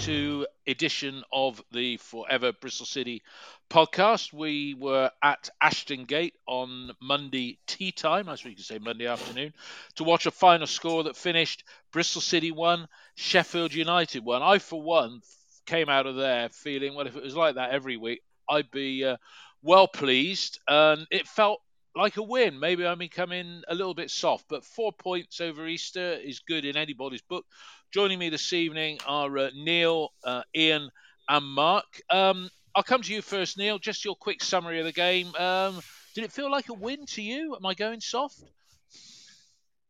2022 edition of the Forever Bristol City podcast. We were at Ashton Gate on Monday tea time, as we can say Monday afternoon, to watch a final score that finished Bristol City 1, Sheffield United 1. I, for one, came out of there feeling, well, if it was like that every week, I'd be uh, well pleased. And it felt like a win. Maybe I'm becoming a little bit soft, but four points over Easter is good in anybody's book. Joining me this evening are uh, Neil, uh, Ian, and Mark. Um, I'll come to you first, Neil. Just your quick summary of the game. Um, did it feel like a win to you? Am I going soft?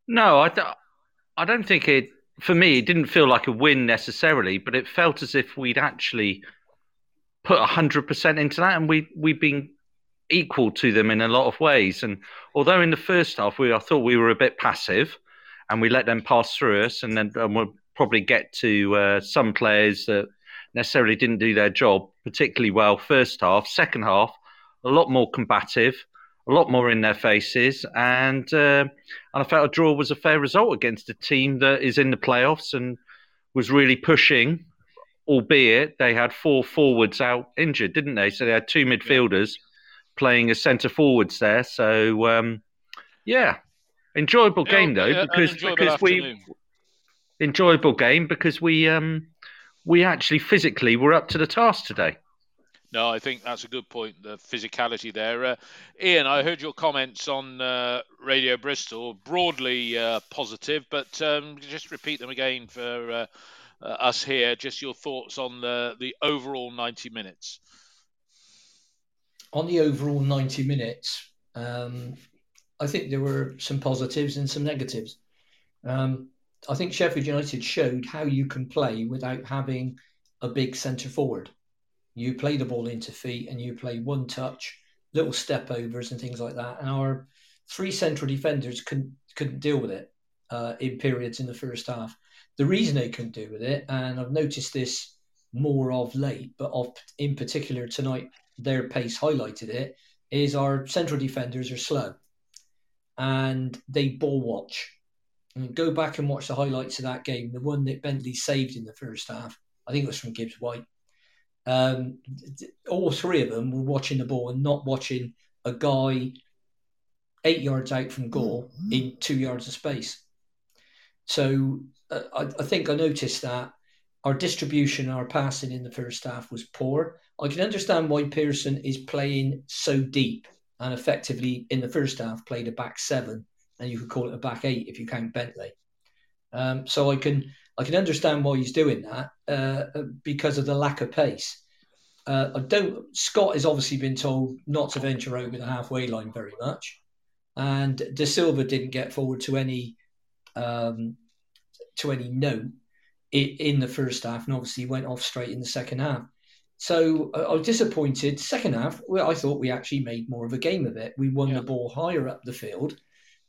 No, I, don't think it. For me, it didn't feel like a win necessarily, but it felt as if we'd actually put hundred percent into that, and we we've been equal to them in a lot of ways. And although in the first half we I thought we were a bit passive, and we let them pass through us, and then and probably get to uh, some players that necessarily didn't do their job particularly well first half. Second half, a lot more combative, a lot more in their faces, and uh, and I felt a draw was a fair result against a team that is in the playoffs and was really pushing. Albeit they had four forwards out injured, didn't they? So they had two midfielders playing as centre forwards there. So um, yeah, enjoyable game though yeah, because because we enjoyable game because we um, we actually physically were up to the task today. No, I think that's a good point. The physicality there, uh, Ian. I heard your comments on uh, Radio Bristol, broadly uh, positive, but um, just repeat them again for uh, uh, us here. Just your thoughts on the the overall ninety minutes on the overall 90 minutes, um, I think there were some positives and some negatives. Um, I think Sheffield United showed how you can play without having a big centre forward. You play the ball into feet and you play one touch, little step overs and things like that. And our three central defenders couldn't, couldn't deal with it uh, in periods in the first half. The reason they couldn't do with it, and I've noticed this more of late, but of in particular tonight their pace highlighted it, is our central defenders are slow and they ball watch. And go back and watch the highlights of that game, the one that Bentley saved in the first half. I think it was from Gibbs White. Um, all three of them were watching the ball and not watching a guy eight yards out from goal in two yards of space. So uh, I, I, think I noticed that our distribution, our passing in the first half was poor. I can understand why Pearson is playing so deep and effectively in the first half played a back seven, and you could call it a back eight if you count Bentley. Um, so I can I can understand why he's doing that uh, because of the lack of pace. Uh, I don't. Scott has obviously been told not to venture over the halfway line very much, and Dasilva didn't get forward to any um, to any note in the first half, and obviously went off straight in the second half. So uh, I was disappointed. Second half, well, I thought we actually made more of a game of it. We won yeah. the ball higher up the field.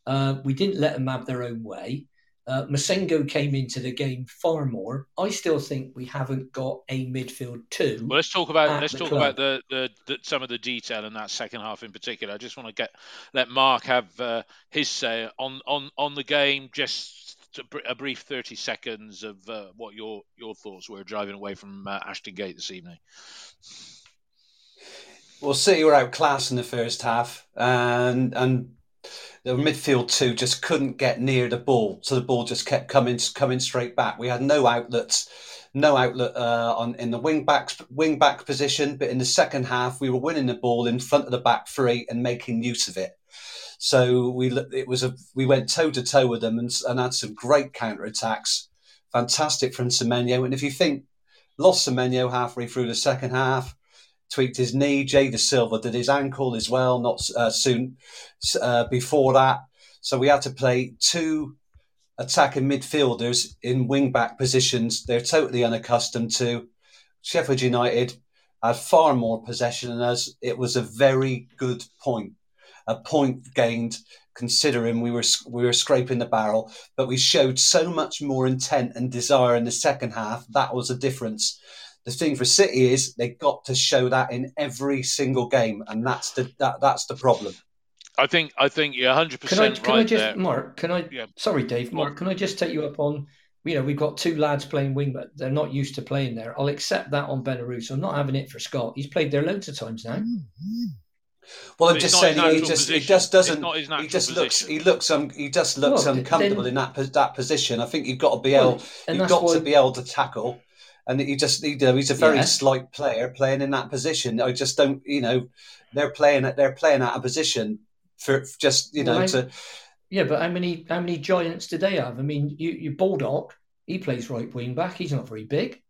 Uh, we didn't let them have their own way. Uh, Massengo came into the game far more. I still think we haven't got a midfield two. Well, let's talk about let's talk club. about the, the, the, some of the detail in that second half in particular. I just want to get let Mark have uh, his say on on on the game. Just a brief 30 seconds of uh, what your your thoughts were driving away from uh, Ashton Gate this evening. Well, City were outclassed in the first half, and and the midfield two just couldn't get near the ball, so the ball just kept coming coming straight back. We had no outlets, no outlet uh, on in the wing back wing back position, but in the second half we were winning the ball in front of the back three and making use of it. So we it was a we went toe to toe with them and, and had some great counter attacks. Fantastic from Semenyo. And if you think lost Semenyo halfway through the second half, tweaked his knee. Jay Dasilva did his ankle as well, not uh, soon uh, before that. So we had to play two attacking midfielders in wing back positions. They're totally unaccustomed to. Sheffield United had far more possession than us. It was a very good point a point gained considering we were we were scraping the barrel, but we showed so much more intent and desire in the second half. That was a difference. The thing for City is they've got to show that in every single game, and that's the that, that's the problem. I think I think you're 100 Can I percent can I just there. Mark? Can I? Yeah. Sorry, Dave. Mark, can I just take you up on? You know, we've got two lads playing wing, but they're not used to playing there. I'll accept that on Belarus. I'm not having it for Scott. He's played there loads of times now. Well, I'm It's just saying he natural just he just doesn't. not his He natural just looks. He looks. Um, he just looks Well, uncomfortable then- in that that position. I think you've got to be Well, able. You've got why- to be able to tackle. And he just, you know, he's a very Yeah. slight player playing in that position. I just don't, you know, they're playing at they're playing out of position for just, you know well, to. Yeah, but how many how many giants do they have? I mean, you you Baldock, he plays right wing back. He's not very big.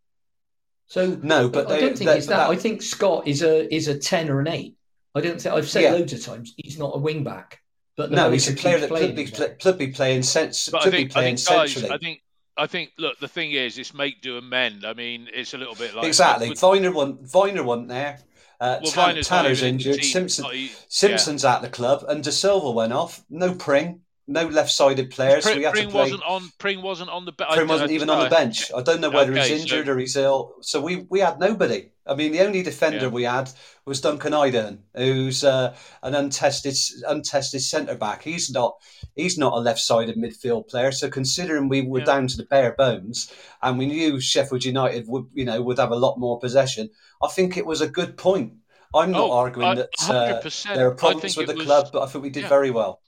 So no, but I they, don't think they- it's that. I think Scott is a is a ten or an eight. I don't think I've said Yeah. loads of times he's not a wing back. But no, manager he's a keeps player that could be him could be playing sense, But I could be think, I playing think guys, centrally. I think, I think. Look, the thing is, it's make do and mend. I mean, it's a little bit like exactly. with- Vyner wasn't Vyner wasn't there. Uh, well, Tan- Tanner's injured. team. Simpson Not e- Simpson's at the club, and Dasilva went off. No Pring, no left-sided players. Pring, we had Pring to play. wasn't on. Pring wasn't on the. be- I wasn't even don't on the bench. I don't know whether Okay, he's so- injured or he's ill. So we, we had nobody. I mean, the only defender Yeah. we had was Duncan Idehen, who's uh, an untested untested centre back. He's not he's not a left sided midfield player. So considering we were Yeah. down to the bare bones and we knew Sheffield United would you know would have a lot more possession, I think it was a good point. I'm not Oh, arguing I- that uh, there are problems with the was- club, but I think we did yeah. very well.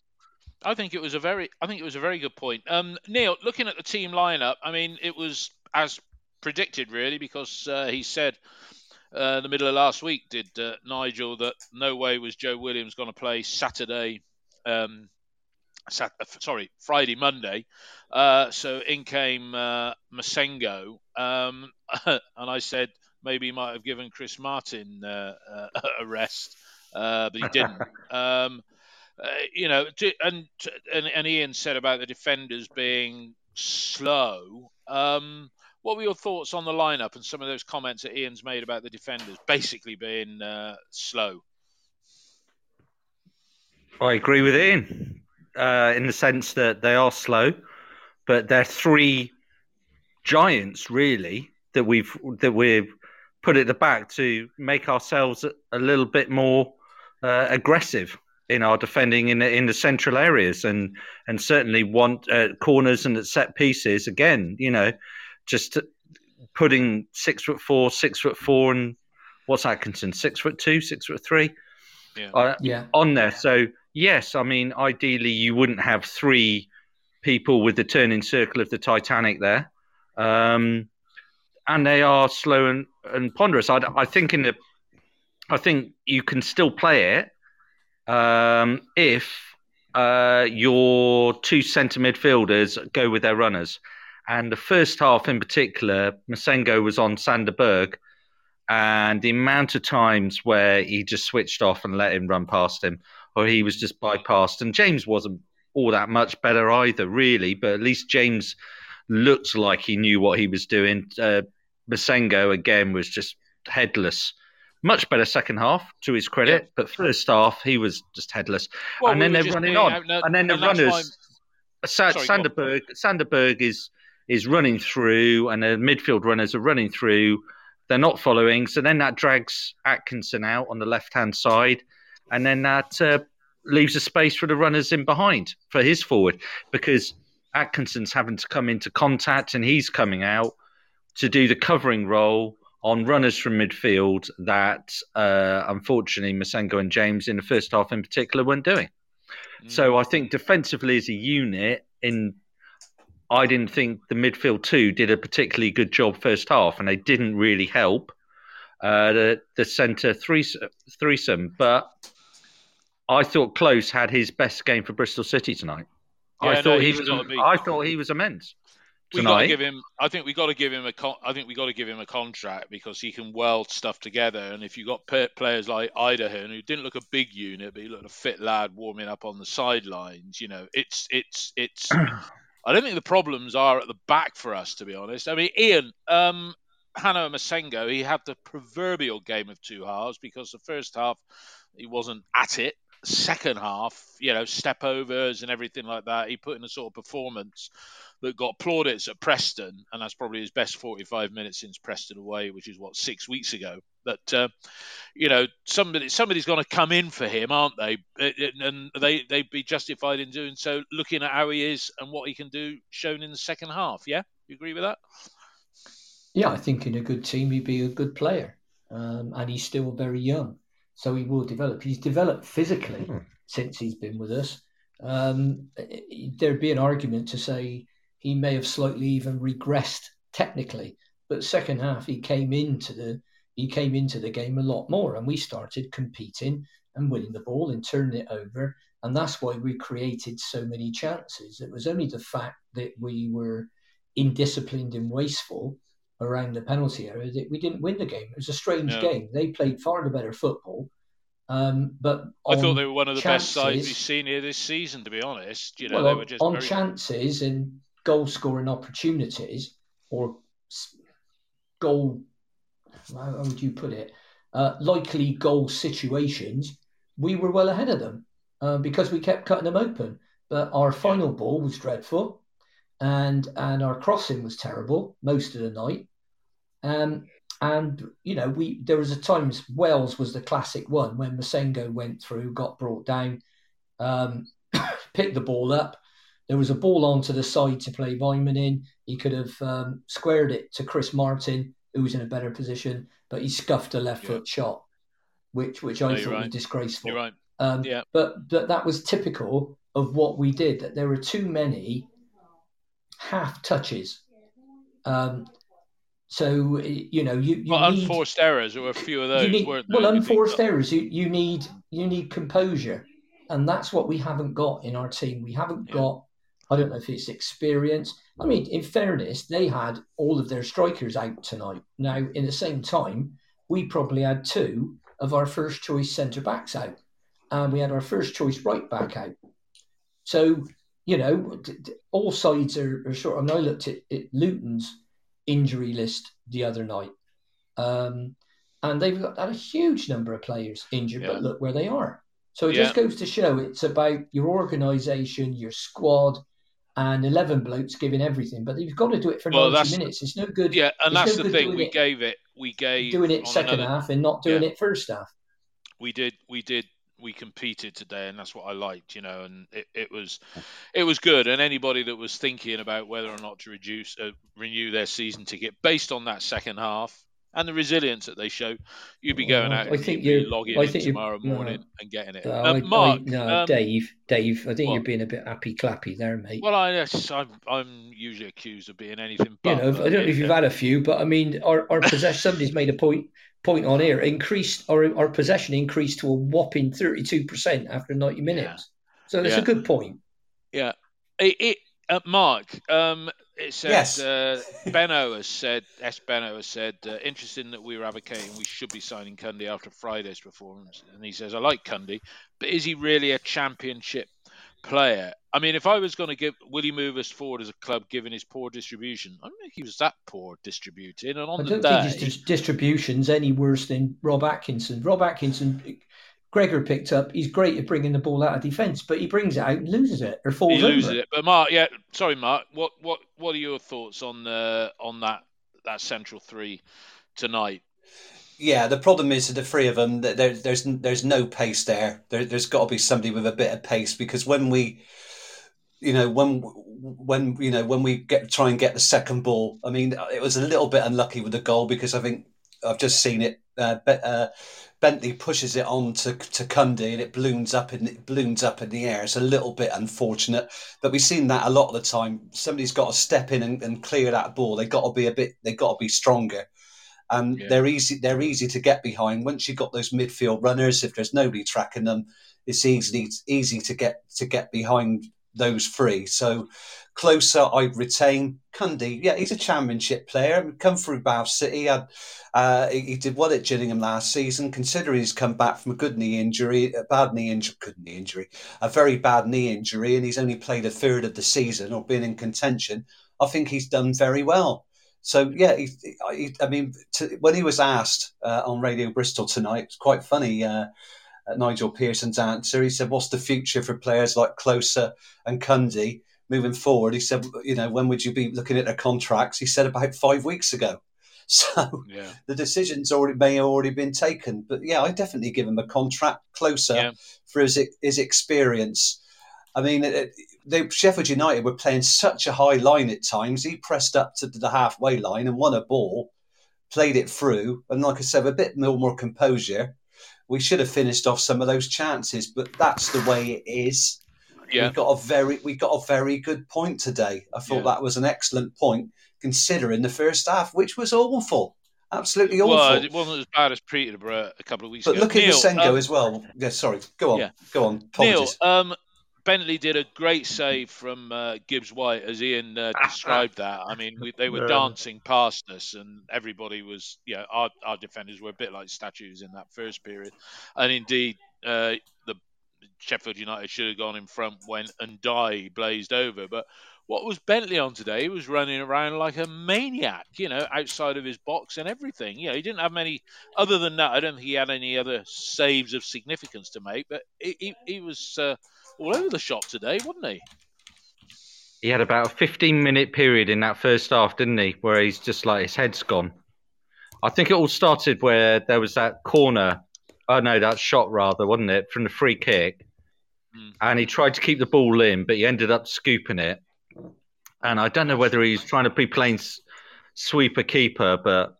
I think it was a very, I think it was a very good point. Um, Neil, looking at the team lineup, I mean, it was as predicted, really, because uh, he said uh, the middle of last week, did uh, Nigel, that no way was Joe Williams going to play Saturday, um, sat- uh, sorry, Friday, Monday. Uh, so in came uh, Massengo, um, and I said maybe he might have given Chris Martin uh, uh, a rest, uh, but he didn't. um, uh, you know, and, and and Ian said about the defenders being slow. Um, what were your thoughts on the lineup and some of those comments that Ian's made about the defenders basically being uh, slow? I agree with Ian uh, in the sense that they are slow, but they're three giants really that we've that we've put at the back to make ourselves a, little bit more uh, aggressive in our defending in the, in the central areas and and certainly want uh, corners and at set pieces again you know just putting six foot four six foot four and what's Atkinson six foot two six foot three Yeah. uh, Yeah. on there. So yes, I mean, ideally you wouldn't have three people with the turning circle of the Titanic there, um, and they are slow and, and ponderous. I, I think in the, I think you can still play it um, if uh, your two centre midfielders go with their runners. And the first half in particular, Massengo was on Sander Berge, and the amount of times where he just switched off and let him run past him, or he was just bypassed. And James wasn't all that much better either, really, but at least James looked like he knew what he was doing. Uh, Massengo, again, was just headless. Much better second half, to his credit, but first half, he was just headless. Well, and we then were they're just running being on. and then the and runners. Sorry. Sander Berge, Sanderberg is is running through, and the midfield runners are running through. They're not following, so then that drags Atkinson out on the left hand side, and then that uh, leaves a space for the runners in behind for his forward because Atkinson's having to come into contact, and he's coming out to do the covering role on runners from midfield that uh, unfortunately Massengo and James in the first half in particular weren't doing. Mm. So I think defensively as a unit, in I didn't think the midfield two did a particularly good job first half, and they didn't really help uh, the the centre threes- threesome. But I thought Kalas had his best game for Bristol City tonight. Yeah, I no, thought he was. I thought he was immense we got to give him. I think we got to give him a. Con- I think we got to give him a contract because he can weld stuff together. And if you got p- players like Idehen, who didn't look a big unit, but he looked a fit lad warming up on the sidelines, you know, it's it's it's. I don't think the problems are at the back for us, to be honest. I mean, Ian, um, Han-Noah Massengo, he had the proverbial game of two halves because the first half he wasn't at it. Second half, you know, step overs and everything like that. He put in a sort of performance that got plaudits at Preston, and that's probably his best 45 minutes since Preston away, which is what six weeks ago. But uh, you know, somebody somebody's going to come in for him, aren't they? And they they'd be justified in doing so, looking at how he is and what he can do, shown in the second half. Yeah, you agree with that? Yeah, I think in a good team he'd be a good player, um, and he's still very young, so he will develop. He's developed physically hmm. since he's been with us. Um, there'd be an argument to say he may have slightly even regressed technically, but second half he came into the he came into the game a lot more, and we started competing and winning the ball and turning it over, and that's why we created so many chances. It was only the fact that we were indisciplined and wasteful around the penalty area that we didn't win the game. It was a strange game. They played far the better football. Um, but I thought they were one of the chances, best sides we've seen here this season. To be honest, you know, well, they were just on very... chances and goal scoring opportunities or goal. How would you put it? Uh, likely goal situations. We were well ahead of them uh, because we kept cutting them open. But our final ball was dreadful and and our crossing was terrible most of the night. Um, and you know, we there was a times Wales was the classic one when Massengo went through, got brought down, um, picked the ball up. There was a ball onto the side to play Weimann in. He could have um, squared it to Chris Martin, who was in a better position, but he scuffed a left yeah. foot shot, which which I no, thought right. was disgraceful. You're right. Um, yeah. But but that was typical of what we did. That there were too many half touches. Um, so you know you, you well, need, unforced errors or a few of those need, weren't there? Well, unforced errors. You you need you need composure, and that's what we haven't got in our team. We haven't yeah. got. I don't know if it's experience. I mean, in fairness, they had all of their strikers out tonight. Now, in the same time, we probably had two of our first choice centre backs out, and we had our first choice right back out. So you know, all sides are, are short. I mean, I looked at, at, Luton's injury list the other night, um, and they've got a huge number of players injured. Yeah. But look where they are. So it yeah. just goes to show it's about your organisation, your squad, and eleven blokes giving everything. But you've got to do it for well, ninety minutes. It's no good. Yeah, and that's no the thing. We it, gave it. We gave doing it second another, half and not doing yeah. it first half. We did. We did we competed today, and that's what I liked, you know. And it, it was it was good. And anybody that was thinking about whether or not to reduce uh, renew their season ticket based on that second half and the resilience that they show, you'd be going out I think you're logging I think in tomorrow morning no, and getting it. Uh, Mark, I, no, um, Dave, Dave, I think what? you're being a bit happy clappy there, mate. Well, I yes, I'm I'm usually accused of being anything but. You know, I don't know if you've had a few, but I mean, our our possession. somebody's made a point point on here, increased our, our possession increased to a whopping 32% after 90 minutes. Yeah. So that's yeah. a good point. Yeah. It, it uh, Mark, um, it said yes. uh, Benno has said, S. Benno has said, uh, interesting that we were advocating we should be signing Cundy after Friday's performance. And he says, I like Cundy, but is he really a championship player. I mean, if I was going to give, will he move us forward as a club given his poor distribution? I don't think he was that poor distributing. And on I don't the think his distribution's any worse than Rob Atkinson. Rob Atkinson, Gregor picked up. He's great at bringing the ball out of defence, but he brings it out and loses it or falls he loses over. it. But Mark, yeah, sorry, Mark. What what what are your thoughts on uh, on that that central three tonight? Yeah, the problem is the three of them. There, there's there's no pace there. there there's got to be somebody with a bit of pace because when we, you know, when when you know when we get try and get the second ball, I mean, it was a little bit unlucky with the goal because I think I've just seen it. Uh, uh, Bentley pushes it on to, to Cundy and it balloons up in it balloons up in the air. It's a little bit unfortunate, but we've seen that a lot of the time. Somebody's got to step in and, and clear that ball. They got to be a bit. They got to be stronger and yeah. they're easy they're easy to get behind. Once you've got those midfield runners, if there's nobody tracking them, it's easy easy to get to get behind those three. So Kalas, I retain. Cundy, yeah, he's a championship player. Come through Bath City. Had, uh, he, he, did well at Gillingham last season. Considering he's come back from a good knee injury, a bad knee injury, good knee injury, a very bad knee injury, and he's only played a third of the season or been in contention. I think he's done very well. So yeah, he, he, I mean, to, when he was asked uh, on Radio Bristol tonight, it's quite funny. Uh, Nigel Pearson's answer, he said, "What's the future for players like Kalas and Cundy moving forward?" He said, "You know, when would you be looking at their contracts?" He said about five weeks ago. So Yeah. the decision's already may have already been taken. But yeah, I definitely give him a contract Kalas Yeah. for his his experience. I mean, it, it- they, Sheffield United were playing such a high line at times. He pressed up to the halfway line and won a ball, played it through, and like I said, a bit more, composure. We should have finished off some of those chances, but that's the way it is. Yeah. We got a very we got a very good point today. I thought Yeah. that was an excellent point considering the first half, which was awful, absolutely awful. Well, it wasn't as bad as Peterborough a couple of weeks but ago. look at Neil, Sengo um, as well. Yeah, sorry. Go on. Yeah. Go on. Neil, um, Bentley did a great save from uh, Gibbs White, as Ian uh, described that. I mean, we, they were Yeah. dancing past us, and everybody was, you know, our, our defenders were a bit like statues in that first period. And indeed, uh, the Sheffield United should have gone in front when Ndiaye blazed over. But what was Bentley on today? He was running around like a maniac, you know, outside of his box and everything. You know, he didn't have many. Other than that, I don't think he had any other saves of significance to make. But he he, he was uh, all over the shop today, wasn't he? He had about a 15 minute period in that first half, didn't he? Where he's just like his head's gone. I think it all started where there was that corner. Oh no, that shot rather, wasn't it, from the free kick? Mm. And he tried to keep the ball in, but he ended up scooping it. And I don't know whether he's trying to be playing sweeper keeper, but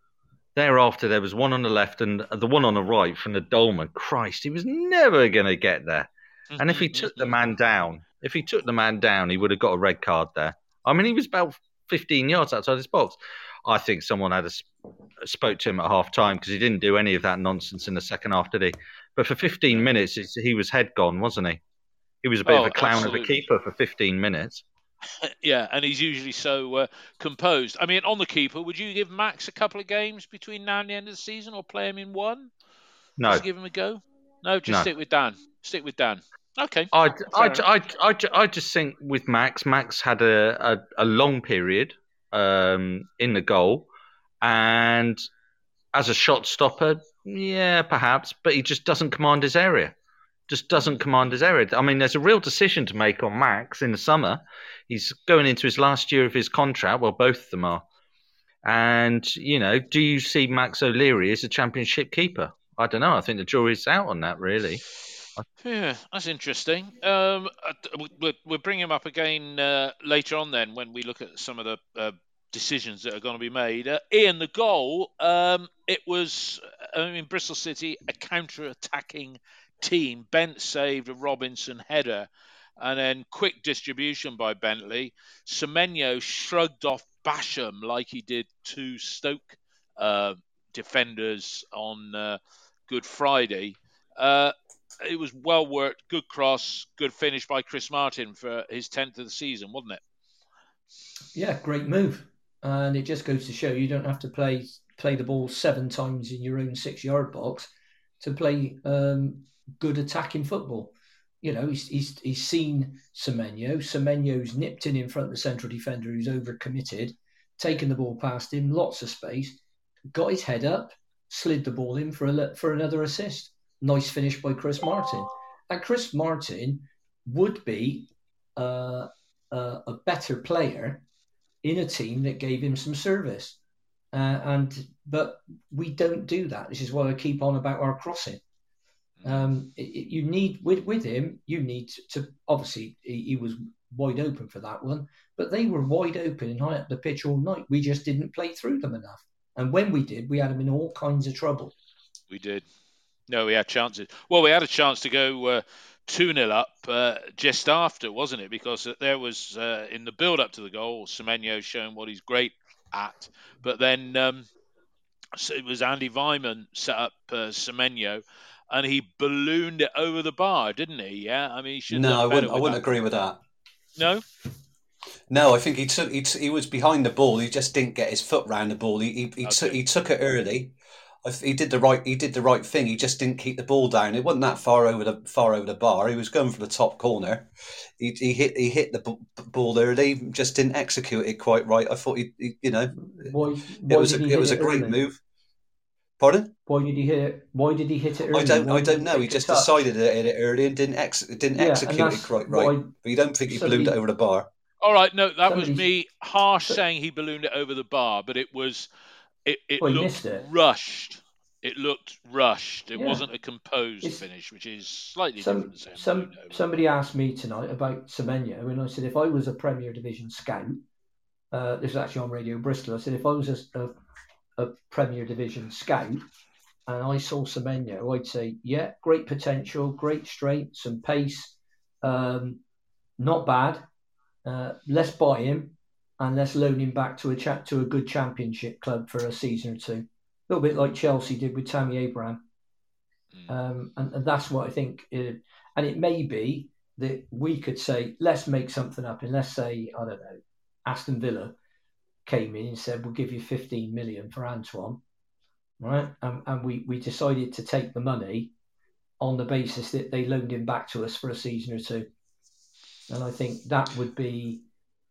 thereafter there was one on the left and the one on the right from the Dolman. Christ, he was never going to get there. And if he took the man down, if he took the man down, he would have got a red card there. I mean, he was about 15 yards outside his box. I think someone had a, spoke to him at half time because he didn't do any of that nonsense in the second half, did he? But for 15 minutes, it's, he was head gone, wasn't he? He was a bit Oh, of a clown of a keeper for 15 minutes. yeah, and he's usually so uh, composed. I mean, on the keeper, would you give Max a couple of games between now and the end of the season, or play him in one? No, Just give him a go. No, just No. stick with Dan. Stick with Dan. Okay. I, I, I, I, I just think with Max, Max had a, a, a long period um, in the goal, and as a shot stopper, yeah, perhaps, but he just doesn't command his area. Just doesn't command his area. I mean, there's a real decision to make on Max in the summer. He's going into his last year of his contract. Well, both of them are. And, you know, do you see Max O'Leary as a championship keeper? I don't know. I think the jury's out on that, really. Yeah, that's interesting. Um, uh, we- we'll, we'll bring him up again uh, later on then when we look at some of the uh, decisions that are going to be made. Uh, Ian, the goal, um, it was, uh, I mean, Bristol City, a counter-attacking team. Bent saved a Robinson header and then quick distribution by Bentley. Semenyo shrugged off Basham like he did two Stoke uh, defenders on uh, Good Friday. Uh, it was well worked, good cross, good finish by Chris Martin for his 10th of the season, wasn't it? Yeah, great move. And it just goes to show you don't have to play play the ball seven times in your own six yard box to play um, good attacking football. You know, he's, he's, he's seen Semenyo. Semenyo's nipped in in front of the central defender who's overcommitted, taken the ball past him, lots of space, got his head up, slid the ball in for, a, for another assist. Nice finish by Chris Martin. And Chris Martin would be uh, a, a better player in a team that gave him some service. Uh, and but we don't do that. This is why I keep on about our crossing. Um, it, it- you need with with him, you need to obviously he, he was wide open for that one, but they were wide open and high up the pitch all night. We just didn't play through them enough, and when we did, we had them in all kinds of trouble. We did. No, we had chances. Well, we had a chance to go uh, 2 0 up uh, just after, wasn't it? Because there was, uh, in the build up to the goal, Semenyo showing what he's great at. But then um, so it was Andy Weimann set up uh, Semenyo and he ballooned it over the bar, didn't he? Yeah. I mean, he should No, done I wouldn't. I wouldn't that. agree with that. No? No, I think he took. He, t- he was behind the ball. He just didn't get his foot round the ball. He he, he took he took it early. He did the right. He did the right thing. He just didn't keep the ball down. It wasn't that far over the far over the bar. He was going for the top corner. He, he hit he hit the b- ball early. Just didn't execute it quite right. I thought he, he you know Why? it was a it was a great early? move. Pardon? Why did he hit it? Why did he hit it early? I don't Why I don't know. He just touch? decided to hit it early and didn't ex didn't Yeah, execute it quite right. I- But you don't think he somebody- ballooned it over the bar? All right, no, that was me harsh so- saying he ballooned it over the bar, but it was it, it Well, looked it. rushed. It looked rushed. It Yeah. wasn't a composed It's- finish, which is slightly Some, different. some, somebody asked me tonight about Semenyo, and I said if I was a Premier Division scout, uh, this was actually on Radio Bristol. I said if I was a, a, a Premier Division scout and I saw Semenyo, I'd say, yeah, great potential, great strength, some pace, um, not bad. Uh, let's buy him and let's loan him back to a chat to a good Championship club for a season or two. A little bit like Chelsea did with Tammy Abraham. Mm. Um, and, and that's what I think. It, and it may be that we could say, let's make something up. And let's say, I don't know, Aston Villa came in and said, we'll give you 15 million for Antoine. Right. And, and we, we decided to take the money on the basis that they loaned him back to us for a season or two. And I think that would be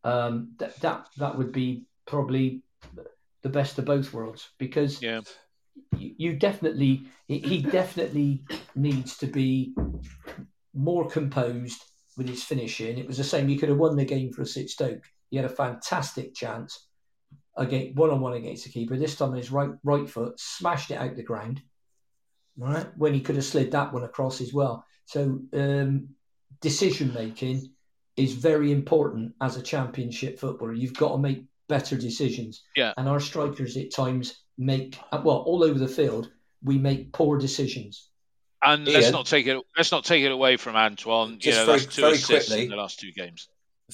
um, that, that that would be probably the best of both worlds because Yeah. you, you definitely he, definitely needs to be more composed with his finishing. It was the same. He could have won the game for us at Stoke. He had a fantastic chance against one on one against the keeper. This time his right right foot smashed it out the ground. Right when he could have slid that one across as well. So um, decision making is very important as a championship footballer. You've got to make better decisions. Yeah. And our strikers at times make well all over the field. We make poor decisions. And let's not take it. Let's not take it away from Antoine. You Just know, very- that's two assists quickly. in the last two games.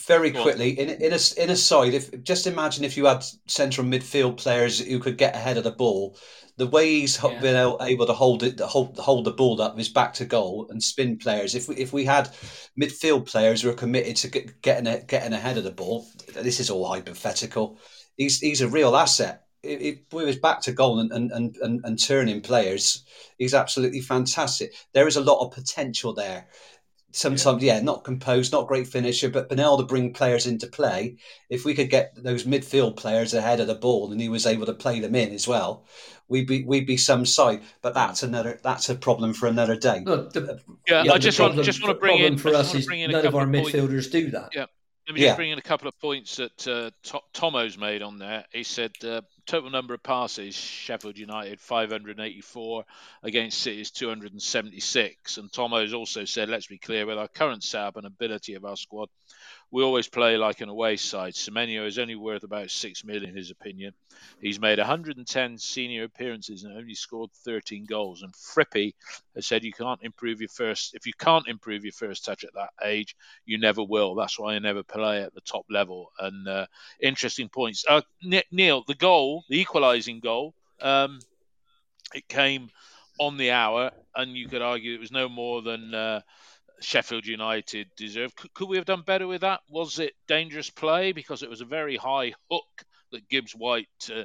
Very quickly, in in a in a side, if just imagine if you had central midfield players who could get ahead of the ball, the way he's Yeah. been able, to hold it, hold hold the ball up, his back to goal and spin players. If we if we had midfield players who are committed to get, getting a, getting ahead of the ball, this is all hypothetical. He's he's a real asset. If- if with his back to goal and, and, and, and turning players, he's absolutely fantastic. There is a lot of potential there sometimes yeah. not composed not great finisher but been able to bring players into play if we could get those midfield players ahead of the ball and he was able to play them in as well we'd be we'd be some side but that's another that's a problem for another day Look, the, uh, Yeah, yeah, I the just want problem- just want to bring in for I just us want to is bring in a none of couple our points. midfielders do that. Yeah. Let me Yeah. just bring in a couple of points that uh, To- Tomo's made on there. He said uh, total number of passes Sheffield United 584 against City's 276. And Tomo's also said, let's be clear, with our current setup and ability of our squad, we always play like an away side. Semenyo is only worth about six million, in his opinion. He's made 110 senior appearances and only scored 13 goals. And Frippy has said you can't improve your first if you can't improve your first touch at that age, you never will. That's why I never play at the top level. And uh, interesting points. Uh, Neil, the goal, the equalising goal, um, it came on the hour, and you could argue it was no more than uh, Sheffield United deserved. Could, could we have done better with that? Was it dangerous play because it was a very high hook that Gibbs White uh,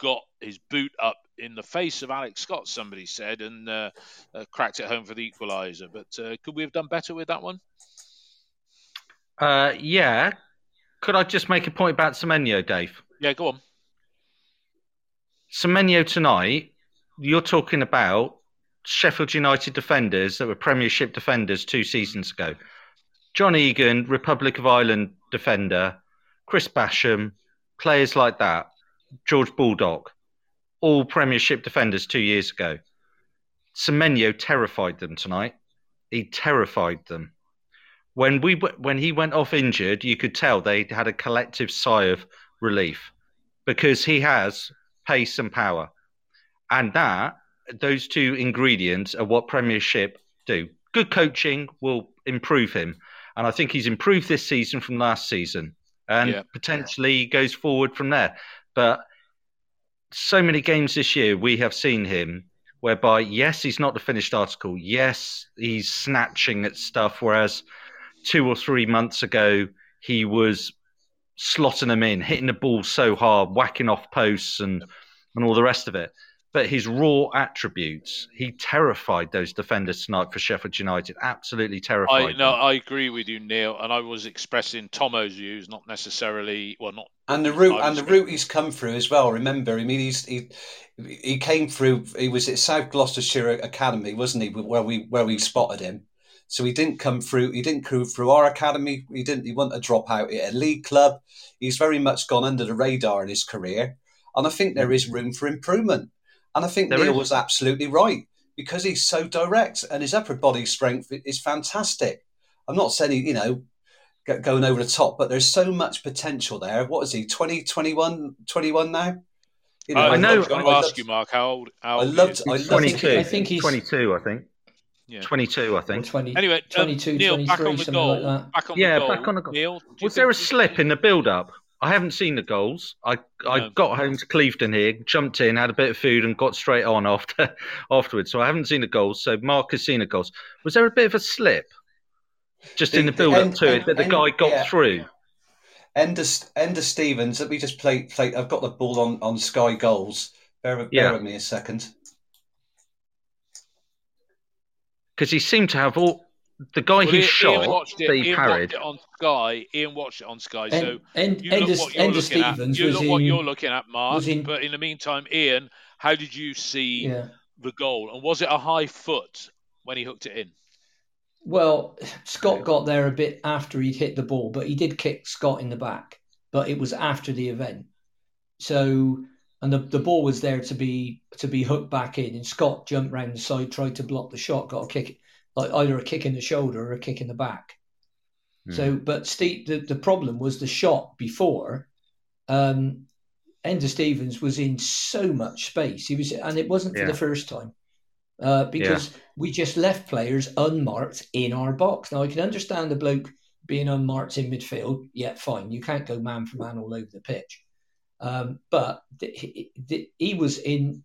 got his boot up in the face of Alex Scott? Somebody said, and uh, uh, cracked it home for the equaliser. But uh, could we have done better with that one? Uh, yeah. Could I just make a point about Semenyo, Dave? Yeah, go on. Semenyo tonight, you're talking about Sheffield United defenders that were Premiership defenders two seasons ago. John Egan, Republic of Ireland defender, Chris Basham, players like that, George Baldock, all Premiership defenders two years ago. Semenyo terrified them tonight. He terrified them. When we when he went off injured, you could tell they had a collective sigh of relief because he has pace and power, and that those two ingredients are what Premiership do. Good coaching will improve him, and I think he's improved this season from last season, and Yeah. potentially goes forward from there. But so many games this year we have seen him whereby yes he's not the finished article yes he's snatching at stuff whereas two or three months ago he was slotting them in hitting the ball so hard whacking off posts and and all the rest of it but his raw attributes he terrified those defenders tonight for Sheffield United absolutely terrified I no, them. I agree with you, Neil, and I was expressing Tomo's views, not necessarily well, not And the route and the route he's come through as well. Remember, I mean, he's he he came through. He was at South Gloucestershire Academy, wasn't he? Where we where we spotted him. So he didn't come through. He didn't come through our academy. He didn't. He wasn't a drop out at a league club. He's very much gone under the radar in his career, and I think there mm. is room for improvement. And I think There Neil is. was absolutely right because he's so direct and his upper body strength is fantastic. I'm not saying he, you know, going over the top, but there's so much potential there. What is he, 20, 21, 21 now? You I, I know- I was going to ask loved- you, Mark, how old? How I old loved- he I loved- 22. I think he's- 22, I think. Yeah. 22, I Or think. 20, Anyway, um, 22, Neil, 23, back on the something goal. like that. Back on Yeah, the goal. back on the goal. Neil, Was there a slip in the build-up? I haven't seen the goals. I I No. got home to Clevedon here, jumped in, had a bit of food, and got straight on after afterwards. So I haven't seen the goals. So Mark has seen the goals. Was there a bit of a slip just in The- the the build-up end- to it that the end- guy got yeah. through? Ender, Enda Stevens, let me just play, play. I've got the ball on, on Sky Goals. Bear, bear Yeah. with me a second. Because he seemed to have all the guy Well, who Ian- shot Ian watched it. that he Ian parried. on Sky. Ian watched it on Sky. So And, and you look what you're Enda looking at. Stevens You was look in. what you're looking at, Mark. in- But in the meantime, Ian, how did you see yeah. the goal? And was it a high foot when he hooked it in? Well, Scott got there a bit after he'd hit the ball, but he did kick Scott in the back. But it was after the event. So, and the, the ball was there to be to be hooked back in, and Scott jumped round the side, tried to block the shot, got a kick, like either a kick in the shoulder or a kick in the back. Hmm. So, but Steve, the, the problem was the shot before. Um, Enda Stevens was in so much space. He was, and it wasn't for Yeah. the first time, uh, because we just left players unmarked in our box. Now I can understand the bloke being unmarked in midfield. Yeah, fine. You can't go man for man all over the pitch. Um, but th- he, th- he was in,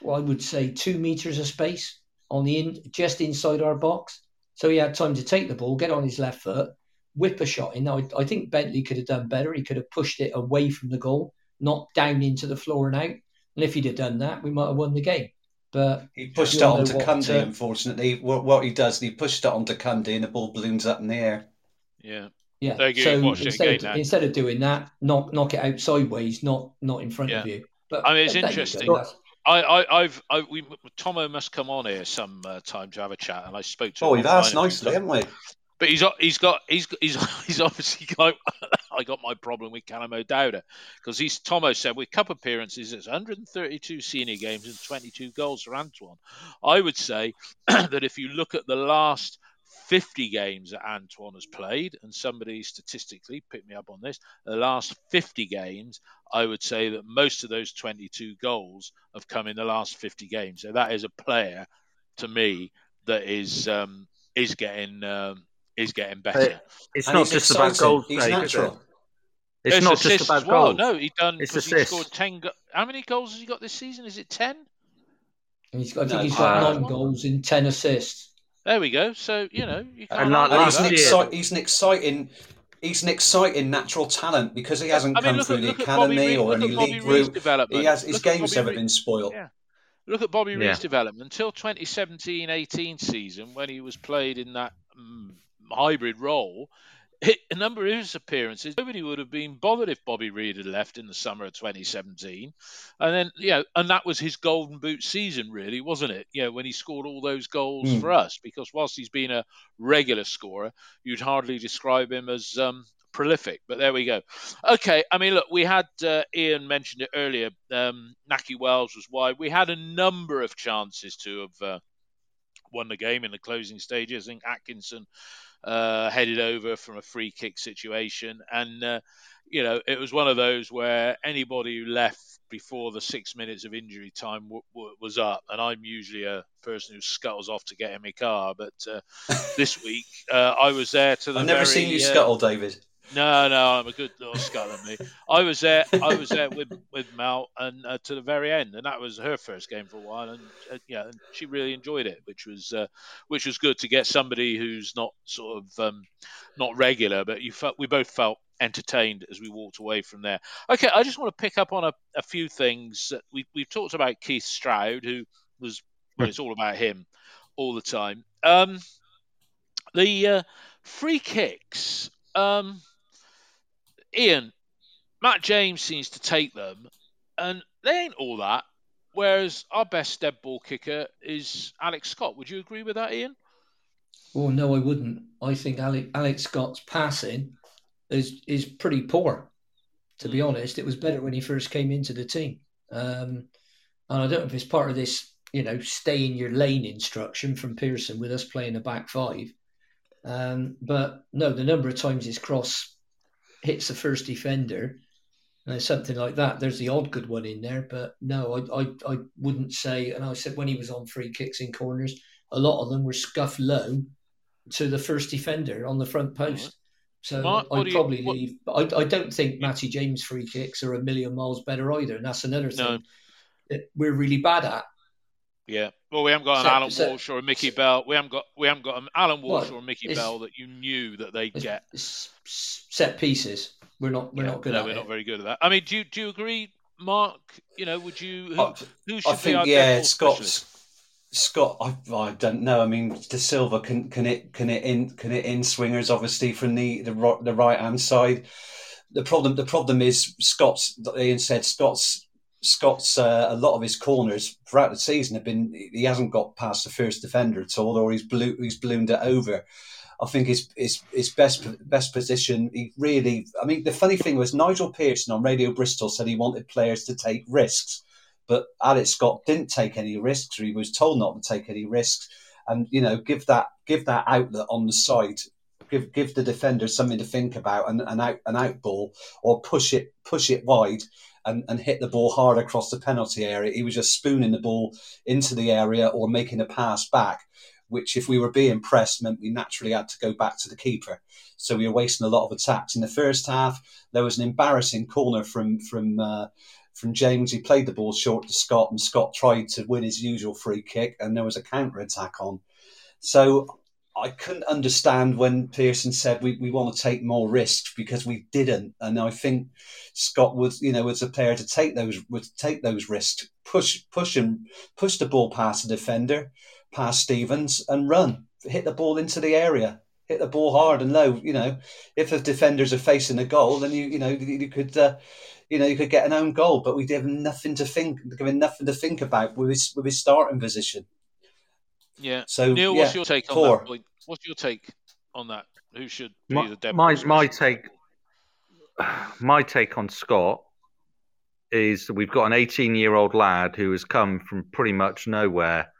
well, I would say, two meters of space on the in, just inside our box. So he had time to take the ball, get on his left foot, whip a shot in. Now, I, I think Bentley could have done better. He could have pushed it away from the goal, not down into the floor and out. And if he'd have done that, we might have won the game. But He pushed You it all onto Cundy, uh, unfortunately. What, what he does, he pushed it onto Cundy and the ball balloons up in the air. Yeah. yeah, There so you've it instead, again of, instead of doing that, knock knock it out sideways, not not in front of you. But I mean, it's there you go. interesting. That's- I, I, I've, I, we, Tomo must come on here some uh, time to have a chat, and I spoke to. Oh, him asked nicely, haven't we? But he's he's got he's he's he's obviously got I got my problem with Callum O'Dowda because he's Tomo said with cup appearances it's 132 senior games and 22 goals for Antoine. I would say that if you look at the last 50 games that Antoine has played, and somebody statistically picked me up on this, the last 50 games, I would say that most of those 22 goals have come in the last 50 games. So that is a player to me that is um, is getting um, is getting better. It's And not he's just about goals. He's Dave, natural. It's There's not just about well. goals. No, he done. It's he scored ten. Go- How many goals has he got this season? Is it ten? He's got, I think No, he's got uh, nine goals and ten assists. There we go. So you know you can't. And argue like And with he's an, last that. year- exci- he's an exciting, he's an exciting natural talent because he hasn't I mean, come look through the look at Bobby academy Reid, or any league development. He has his Look game's never Reid- been spoiled. Yeah. Look at Bobby Yeah. Reid's development until 2017-18 season when he was played in that mm, hybrid role. A number of his appearances. Nobody would have been bothered if Bobby Reid had left in the summer of 2017, and then you know, and that was his golden boot season, really, wasn't it? Yeah, when he scored all those goals Mm. for us. Because whilst he's been a regular scorer, you'd hardly describe him as um, prolific. But there we go. Okay, I mean, look, we had uh, Ian mentioned it earlier. Um, Nahki Wells was wide. We had a number of chances to have uh, won the game in the closing stages. I think Atkinson uh, headed over from a free kick situation, and uh, you know it was one of those where anybody who left before the six minutes of injury time w- w- was up, and I'm usually a person who scuttles off to get in my car, but uh, this week uh, I was there to the I've never very, seen you uh, scuttle, David. No, no, I'm a good little at me. I was there. I was there with with Mel, and uh, to the very end, and that was her first game for a while, and uh, yeah, and she really enjoyed it, which was uh, which was good to get somebody who's not sort of um, not regular, but you felt we both felt entertained as we walked away from there. Okay, I just want to pick up on a, a few things. We we've talked about Keith Stroud, who was well, it's all about him all the time. Um, the uh, free kicks. Um, Ian, Matt James seems to take them, and they ain't all that. Whereas our best dead ball kicker is Alex Scott. Would you agree with that, Ian? Oh no, I wouldn't. I think Alex, Alex Scott's passing is is pretty poor. To be honest, it was better when he first came into the team. Um, and I don't know if it's part of this, you know, stay in your lane instruction from Pearson with us playing a back five. Um, but no, the number of times his cross hits the first defender, and something like that. There's the odd good one in there, but no, I, I, I wouldn't say. And I said when he was on free kicks in corners, a lot of them were scuffed low to the first defender on the front post. So Mark, I'd probably you, leave. But I, I don't think Matty James free kicks are a million miles better either, and that's another thing. No we're really bad at. Yeah. Well, we haven't got an so, Alan so, Walsh or a Mickey so, Bell. We haven't got we haven't got an Alan Walsh well, or a Mickey Bell that you knew that they'd get. set pieces. We're not we're yeah, not good no, at we're it. not very good at that. I mean, do you, do you agree, Mark? You know, would you who, who should I think, yeah, Scott. Scott, I, I don't know. I mean, Dasilva can can it can it in can it in swingers obviously from the the, the right hand side. The problem the problem is Scott's. Ian said Scott's Scott's uh, a lot of his corners throughout the season have been he hasn't got past the first defender at all, or he's blew, he's ballooned it over. I think his his his best best position. He really, I mean, the funny thing was Nigel Pearson on Radio Bristol said he wanted players to take risks, but Alex Scott didn't take any risks, or he was told not to take any risks, and you know, give that give that outlet on the side. Give, give the defender something to think about and an out an out ball or push it push it wide and, and hit the ball hard across the penalty area. He was just spooning the ball into the area or making a pass back, which, if we were being pressed, meant we naturally had to go back to the keeper. So we were wasting a lot of attacks. In the first half, there was an embarrassing corner from from uh, from James. He played the ball short to Scott, and Scott tried to win his usual free kick, and there was a counter attack on. So I couldn't understand when Pearson said we, we want to take more risks because we didn't, and I think Scott was you know was a player to take those would take those risks, push push and push the ball past the defender, past Stevens, and run, hit the ball into the area, hit the ball hard and low. You know, if the defenders are facing a goal, then you you know you could. Uh, you know, you could get an own goal, but we have nothing to think, given nothing to think about with his with his starting position. Yeah. So Neil, yeah, what's your take on that point? What's your take on that? Who should be my, the depth? My my take, my take on Scott is that we've got an 18 year old lad who has come from pretty much nowhere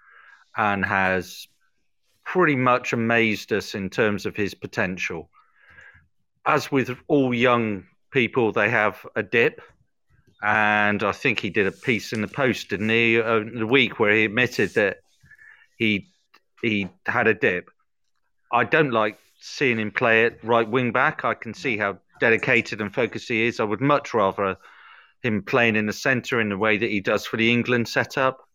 and has pretty much amazed us in terms of his potential. As with all young people, they have a dip. And I think he did a piece in the Post, didn't he, uh, the week where he admitted that he he had a dip. I don't like seeing him play at right wing back. I can see how dedicated and focused he is. I would much rather him playing in the centre in the way that he does for the England setup.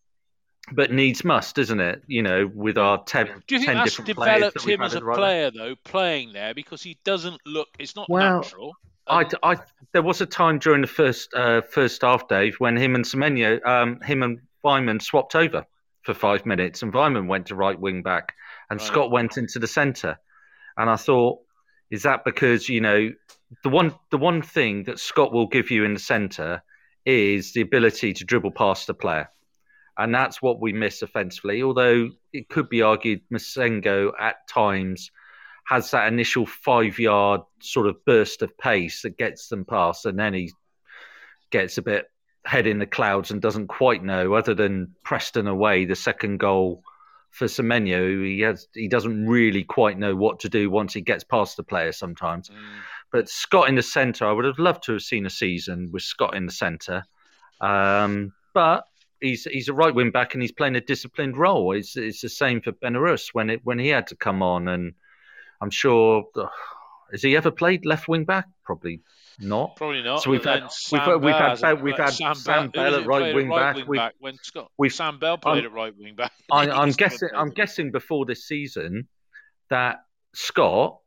But needs must, isn't it? You know, with our 10, Do you think 10 that's developed him as a player, though, playing there? Because he doesn't look, it's not well, natural. I, I, there was a time during the first uh, first half, Dave, when him and Semenyo, um, him and Weimann swapped over for five minutes, and Weimann went to right wing back, and right. Scott went into the centre. And I thought, is that because you know the one the one thing that Scott will give you in the centre is the ability to dribble past the player, and that's what we miss offensively. Although it could be argued Massengo at times has that initial five yard sort of burst of pace that gets them past, and then he gets a bit head in the clouds and doesn't quite know, other than Preston away, the second goal for Semenyo, he has he doesn't really quite know what to do once he gets past the player sometimes. Mm. But Scott in the centre, I would have loved to have seen a season with Scott in the centre. Um, but he's he's a right wing back and he's playing a disciplined role. It's it's the same for Benarous when it when he had to come on, and I'm sure. has he ever played left wing back? Probably not. Probably not. So we've had we've, had we've had we've had Sam, Sam Bell at right wing right back. Wing back when Scott we've, Sam Bell played um, at right wing back. I, am guessing. I'm guessing before this season that Scott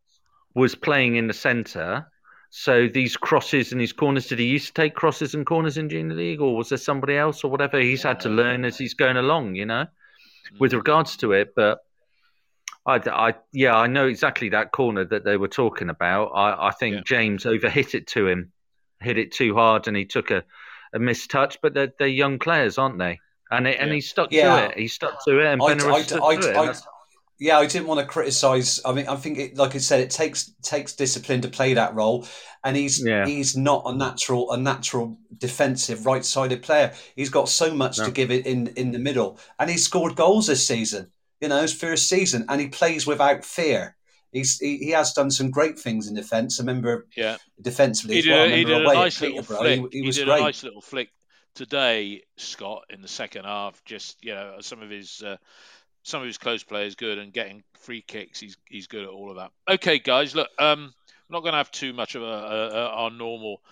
was playing in the centre. So these crosses and these corners, did he used to take crosses and corners in junior league, or was there somebody else or whatever? He's had to learn as he's going along, you know, with mm. regards to it. But I, I, yeah, I know exactly that corner that they were talking about. I, I think yeah. James overhit it to him, hit it too hard, and he took a, a missed touch. But they're, they're young players, aren't they? And it, yeah. and he stuck yeah. to it. He stuck to it, and Benner stuck I, to it. yeah, I didn't want to criticise. I mean, I think, it, like I said, it takes takes discipline to play that role, and he's Yeah. he's not a natural a natural defensive right sided player. He's got so much No. to give it in in the middle, and he's scored goals this season. You know, his first season, and he plays without fear. He's he, he has done some great things in defence. I remember Yeah. defensively He as well. I did, a, he remember did a away nice little flick. he, he He, did great. a nice little flick today, Scott, in the second half. Just you know, some of his uh, some of his close players good and getting free kicks. He's he's good at all of that. Okay, guys, look, um, I'm not going to have too much of a, a, a our normal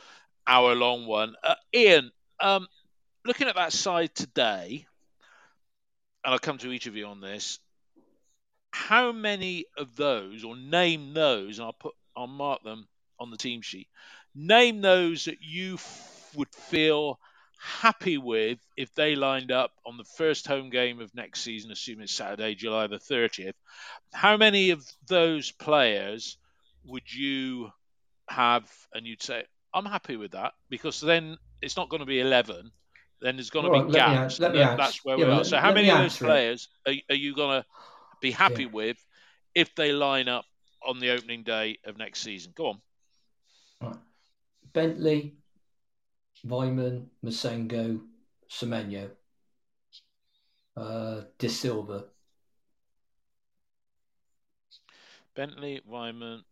hour long one. Uh, Ian, um, looking at that side today, and I'll come to each of you on this. How many of those, or name those, and I'll put I'll mark them on the team sheet. Name those that you f- would feel happy with if they lined up on the first home game of next season, assuming it's Saturday, July the 30th. How many of those players would you have and you'd say, I'm happy with that? Because then it's not going to be 11. Then there's going to right, be let me gaps. let me that- that's where yeah, we well, are. let- So, how many of those players are, are you going to be happy Yeah. with if they line up on the opening day of next season? Go on. Right. Bentley, Weimann, Massengo, Semenyo, uh, Dasilva. Bentley, Weimann,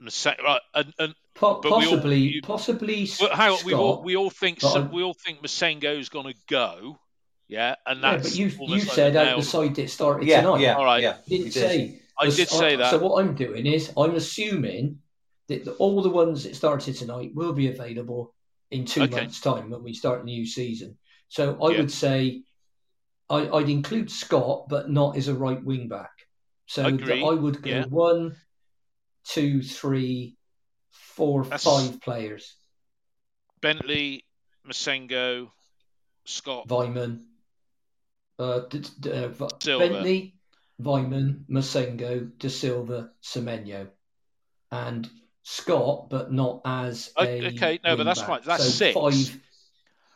Massa- right, and, and Po- But we all- possibly, you- possibly. well, hang on, we all we all think but some, we all think Massengo's going to go, yeah, and yeah, but you you like said out nailed- the side that started Yeah, tonight. yeah, All right. yeah. Didn't did. say. I did say that. So what I'm doing is I'm assuming that the, all the ones that started tonight will be available in two Okay. months' time when we start the new season. So I Yeah. would say I, I'd include Scott, but not as a right wing back. So that I would go Yeah. one, two, three, four, That's- five players. Bentley, Massengo, Scott, Weimann, uh, D- D- uh, V-. Bentley, Weimann, Massengo, De Silva, Semenyo, and Scott, but not as a okay, no, but that's wing-back. fine. That's so six. Five,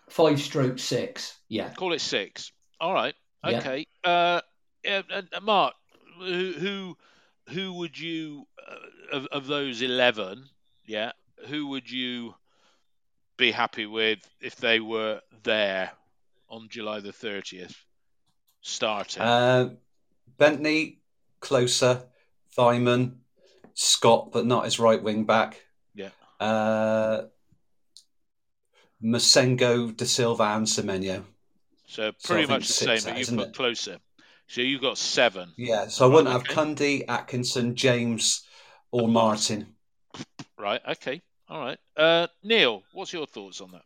five stroke six. Yeah. call it six. All right, okay. Uh, yeah, uh, Mark, who who who would you uh, of of those eleven? Yeah, who would you be happy with if they were there on July the thirtieth, starting? Uh, Bentley, Klose. Weimann, Scott, but not his right wing back. Yeah. Uh, Massengo, De Silva, and Semenyo. so so pretty think much the same, but you've isn't got it? Klose. So you've got seven. Yeah, so I wouldn't have Cundy, Atkinson, James, or Martin. Right. Okay. All right. Uh, Neil, what's your thoughts on that?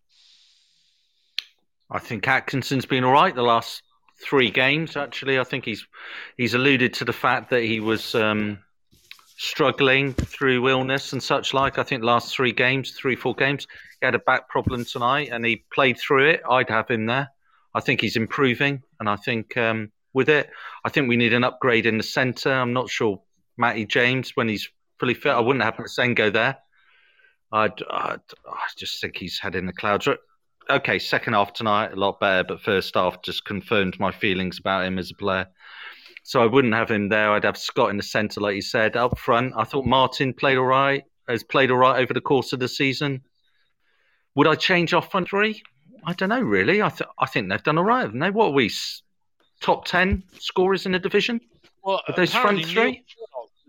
I think Atkinson's been all right the last three games. Actually, I think he's he's alluded to the fact that he was um, struggling through illness and such like. I think last three games, three four games, he had a back problem tonight, and he played through it. I'd have him there. I think he's improving, and I think um, with it, I think we need an upgrade in the centre. I'm not sure Matty James when he's fully fit. I wouldn't have Massengo there. I'd, I'd, I just think he's head in the clouds. Okay, second half tonight a lot better, but first half just confirmed my feelings about him as a player. So I wouldn't have him there. I'd have Scott in the centre, like you said. Up front, I thought Martin played all right. Has played all right over the course of the season. Would I change our front three? I don't know really. I th- I think they've done all right, haven't they? What are we? Top ten scorers in the division? Well, those front three?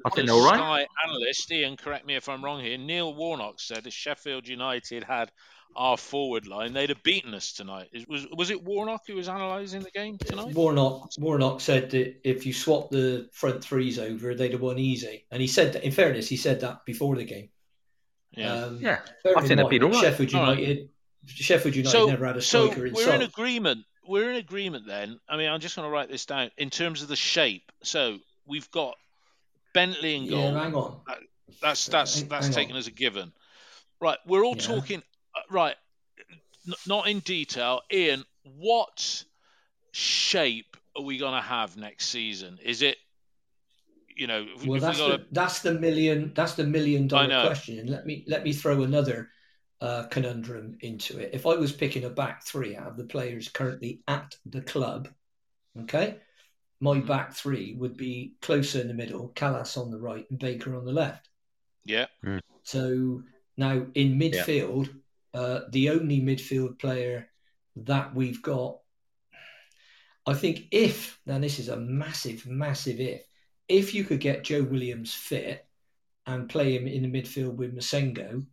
Neil Warnock, I think the they're all right. Sky analyst, Ian, correct me if I'm wrong here. Neil Warnock said if Sheffield United had our forward line, they'd have beaten us tonight. Was was it Warnock who was analysing the game tonight? Warnock Warnock said that if you swap the front threes over, they'd have won easy. And he said that, in fairness, he said that before the game. Yeah. Um, Yeah, I in think they'd be all right. Sheffield All right. United, Sheffield United so never had a striker. so striker we're in agreement. We're in agreement then. I mean, I'm just going to write this down in terms of the shape. So we've got Bentley and goal. Yeah, hang on. That's that's that's hang taken on. as a given, right? We're all Yeah. talking uh, right, n- not in detail. Ian, what shape are we going to have next season? Is it, you know, Well, that's we got the, that's the million that's the million dollar question. And let me let me throw another uh, conundrum into it. If I was picking a back three out of the players currently at the club, okay, my Mhm. back three would be Klose in the middle, Kalas on the right, and Baker on the left. Yeah. So now in midfield, uh, the only midfield player that we've got, I think, if now this is a massive, massive if, if you could get Joe Williams fit and play him in the midfield with Massengo,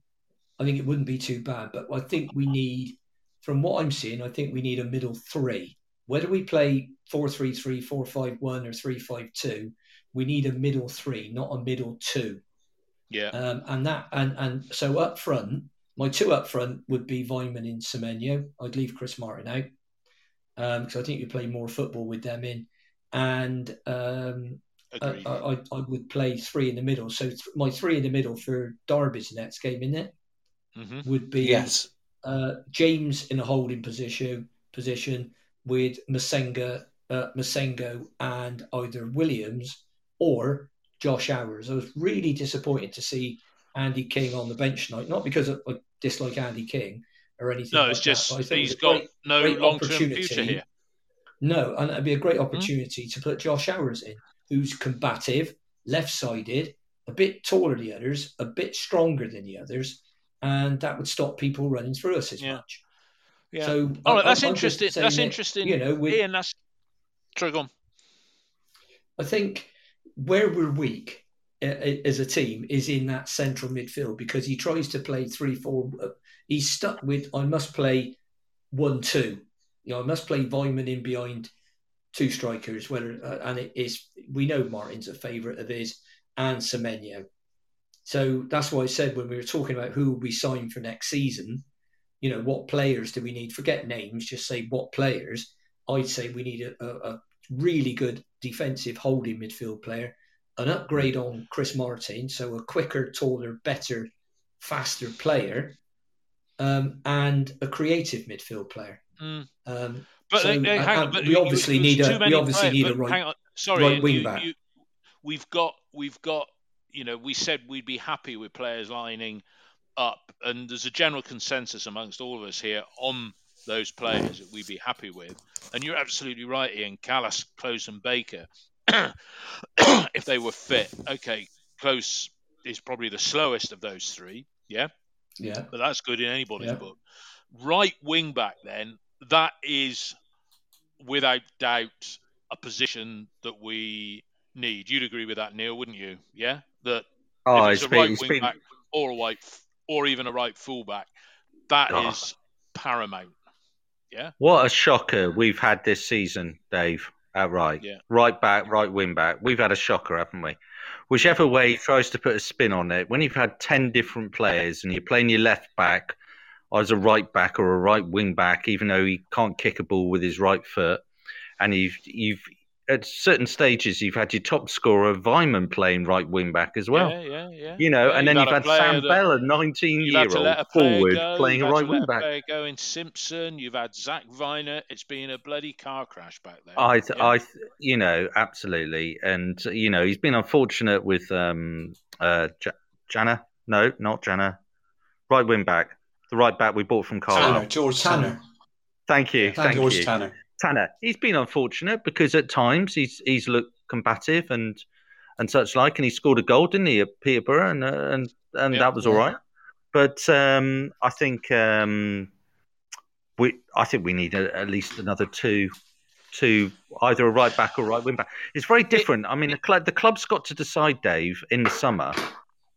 I think it wouldn't be too bad. But I think we need, from what I'm seeing, I think we need a middle three. Whether we play 4 3 3, 4 5 1, or 3 5 2, we need a middle three, not a middle two. Yeah. Um, and that and and so up front, my two up front would be Weimann and Semenyo. I'd leave Chris Martin out because I think you play more football with them in, and um, I, I, I would play three in the middle. So th- my three in the middle for Derby's next game in it hmm would be Yes. uh, James in a holding position position with Massengo, uh, Massengo and either Williams or Josh Owers. I was really disappointed to see Andy King on the bench tonight, not because I dislike Andy King or anything. No, like it's just that, but I think it he's got great- no long term opportunity. future here. no, and it'd be a Hmm? great opportunity to put Josh Owers in, who's combative, left sided, a bit taller than the others, a bit stronger than the others, and that would stop people running through us as Yeah. much. Yeah. So, All I- right, that's I'm interesting. That's that, interesting. You know, with, Ian, that's. Sorry, go on. I think where we're weak uh, as a team is in that central midfield because he tries to play three, four. uh, He's stuck with I must play one, two. You know, I must play Weimann in behind two strikers. Whether uh, and it is we know Martin's a favourite of his and Semenyo. So that's why I said when we were talking about who we sign for next season, you know, what players do we need? Forget names, just say what players. I'd say we need a, a, a really good defensive holding midfield player, an upgrade on Chris Martin, so a quicker, taller, better, faster player, um, and a creative midfield player. Mm. Um, But, So, they- hang on, but we obviously need a- we obviously players, need a right- sorry, right wing you- back. you- we've got we've got you know we said we'd be happy with players lining up, and there's a general consensus amongst all of us here on those players that we'd be happy with. And you're absolutely right, Ian. Kalas, Klose, and Baker, if they were fit, okay, Klose is probably the slowest of those three, yeah, yeah, but that's good in anybody's Yeah. book. Right wing back, then, that is without doubt a position that we need. You'd agree with that, Neil, wouldn't you? Yeah, that Oh, if it's it's a been, right it's wing been back or a right f- or even a right fullback, that ah. is Oh. paramount. Yeah. What a shocker we've had this season, Dave. Outright, Yeah. right back, right wing back. We've had a shocker, haven't we? Whichever way he tries to put a spin on it, when you've had ten different players and you're playing your left back as a right back or a right wing back, even though he can't kick a ball with his right foot, and you've you've at certain stages you've had your top scorer Weimann playing right wing back as well. yeah, yeah, yeah. You know, Yeah, and then you've a had Sam that- Bell, a 19 You've year had to let a old forward, go, playing you've a had to right wing let back. player go in Simpson. You've had Zak Vyner. It's been a bloody car crash back there. I, th- Yeah. I, th- you know, absolutely, and you know, he's been unfortunate with um, uh, J- Jana. No, not Jana. Right wing back, the right back we bought from Carlisle. Tanner, George Tanner. Tanner. Thank you, Tanner. thank George you, Tanner. Tanner. He's been unfortunate because at times he's he's looked combative and and such like, and he scored a goal, didn't he, at Peterborough, and uh, and and Yeah. that was all right. But um, I think um, we I think we need a, at least another two two either a right back or right wing back. It's very different. I mean, the club the club's got to decide, Dave, in the summer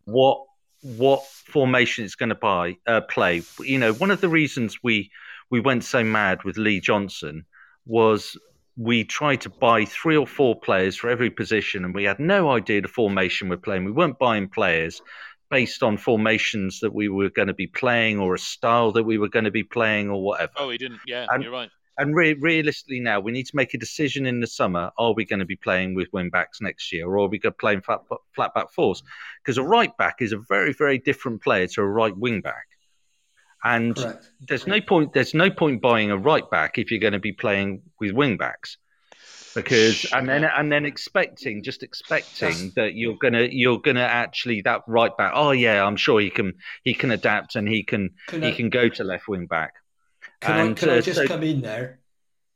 what what formation it's going to buy uh, play. You know, one of the reasons we we went so mad with Lee Johnson was we tried to buy three or four players for every position, and we had no idea the formation we're playing. We weren't buying players based on formations that we were going to be playing or a style that we were going to be playing or whatever. oh, he didn't. Yeah, And- you're right. And re- realistically, now we need to make a decision in the summer: Are we going to be playing with wing backs next year, or are we going to play in flat, flat back fours? Because a right back is a very, very different player to a right wing back. And Correct. there's no point. There's no point buying a right back if you're going to be playing with wing backs, because and then and then expecting, just expecting That's- that you're gonna you're gonna actually that right back. Oh yeah, I'm sure he can he can adapt and he can Can he I, can go to left wing back. can I, and, can I uh, just so- come in there?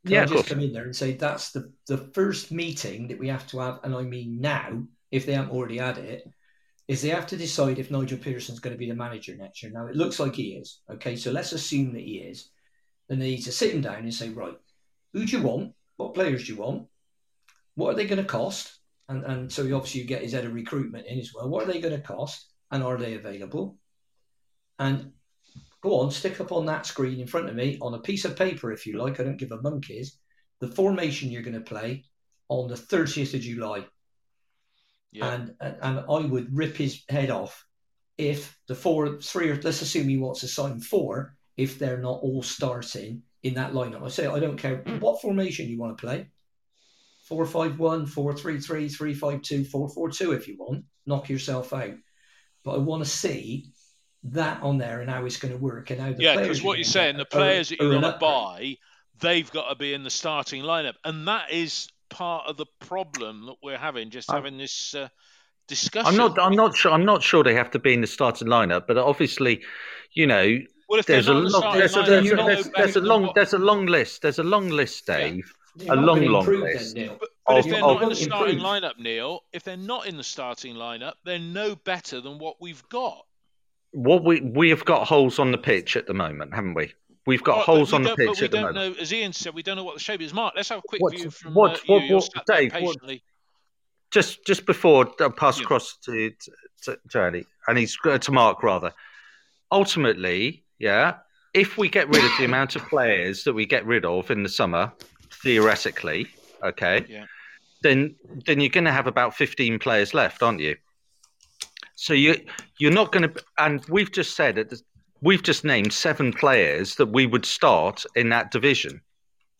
Can Yeah, I just come in there and say that's the, the first meeting that we have to have, and I mean now, if they haven't already had it, is they have to decide if Nigel Pearson's going to be the manager next year. Now it looks like he is. Okay, so let's assume that he is. Then they need to sit him down and say, right, who do you want? What players do you want? What are they going to cost? And and so he obviously you get his head of recruitment in as well. What are they going to cost? And are they available? And go on, stick up on that screen in front of me on a piece of paper, if you like. I don't give a monkeys. The formation you're going to play on the 30th of July. Yeah. And, and and I would rip his head off if the four, three, or let's assume he wants to sign four, if they're not all starting in that lineup. I say I don't care hmm. what formation you want to play. Four five one, four three three, three five two, four four two. If you want, knock yourself out. But I want to see that on there and how it's going to work and how the yeah, because what you're saying, the are- players that you're going to buy, they've got to be in the starting lineup, and that is part of the problem that we're having. Just I'm- having this uh, discussion. I'm not. I'm not sure. I'm not sure they have to be in the starting lineup, but obviously, you know, Well, if there's a they're not in the long. There's a, lineup, there's, you're a, not there's, there's a long. There's a long list. There's a long list, Yeah. Dave. You're a long, long list. Then, But, but Of- if they're of- not in the Improve. starting lineup, Neil, if they're not in the starting lineup, they're no better than what we've got. What we we have got holes on the pitch at the moment, haven't we? We've got Right, holes on the pitch we at the don't moment. know, as Ian said, we don't know what the shape is. Mark, let's have a quick What- view from what- uh, you. what- You're what- there Dave, what- just just before I pass Yeah. across to, to to Andy and he's uh, to Mark rather. Ultimately, yeah, if we get rid of the amount of players that we get rid of in the summer, theoretically, okay, Yeah. then then you're going to have about 15 players left, aren't you? So you you're not going to, and we've just said it. We've just named seven players that we would start in that division.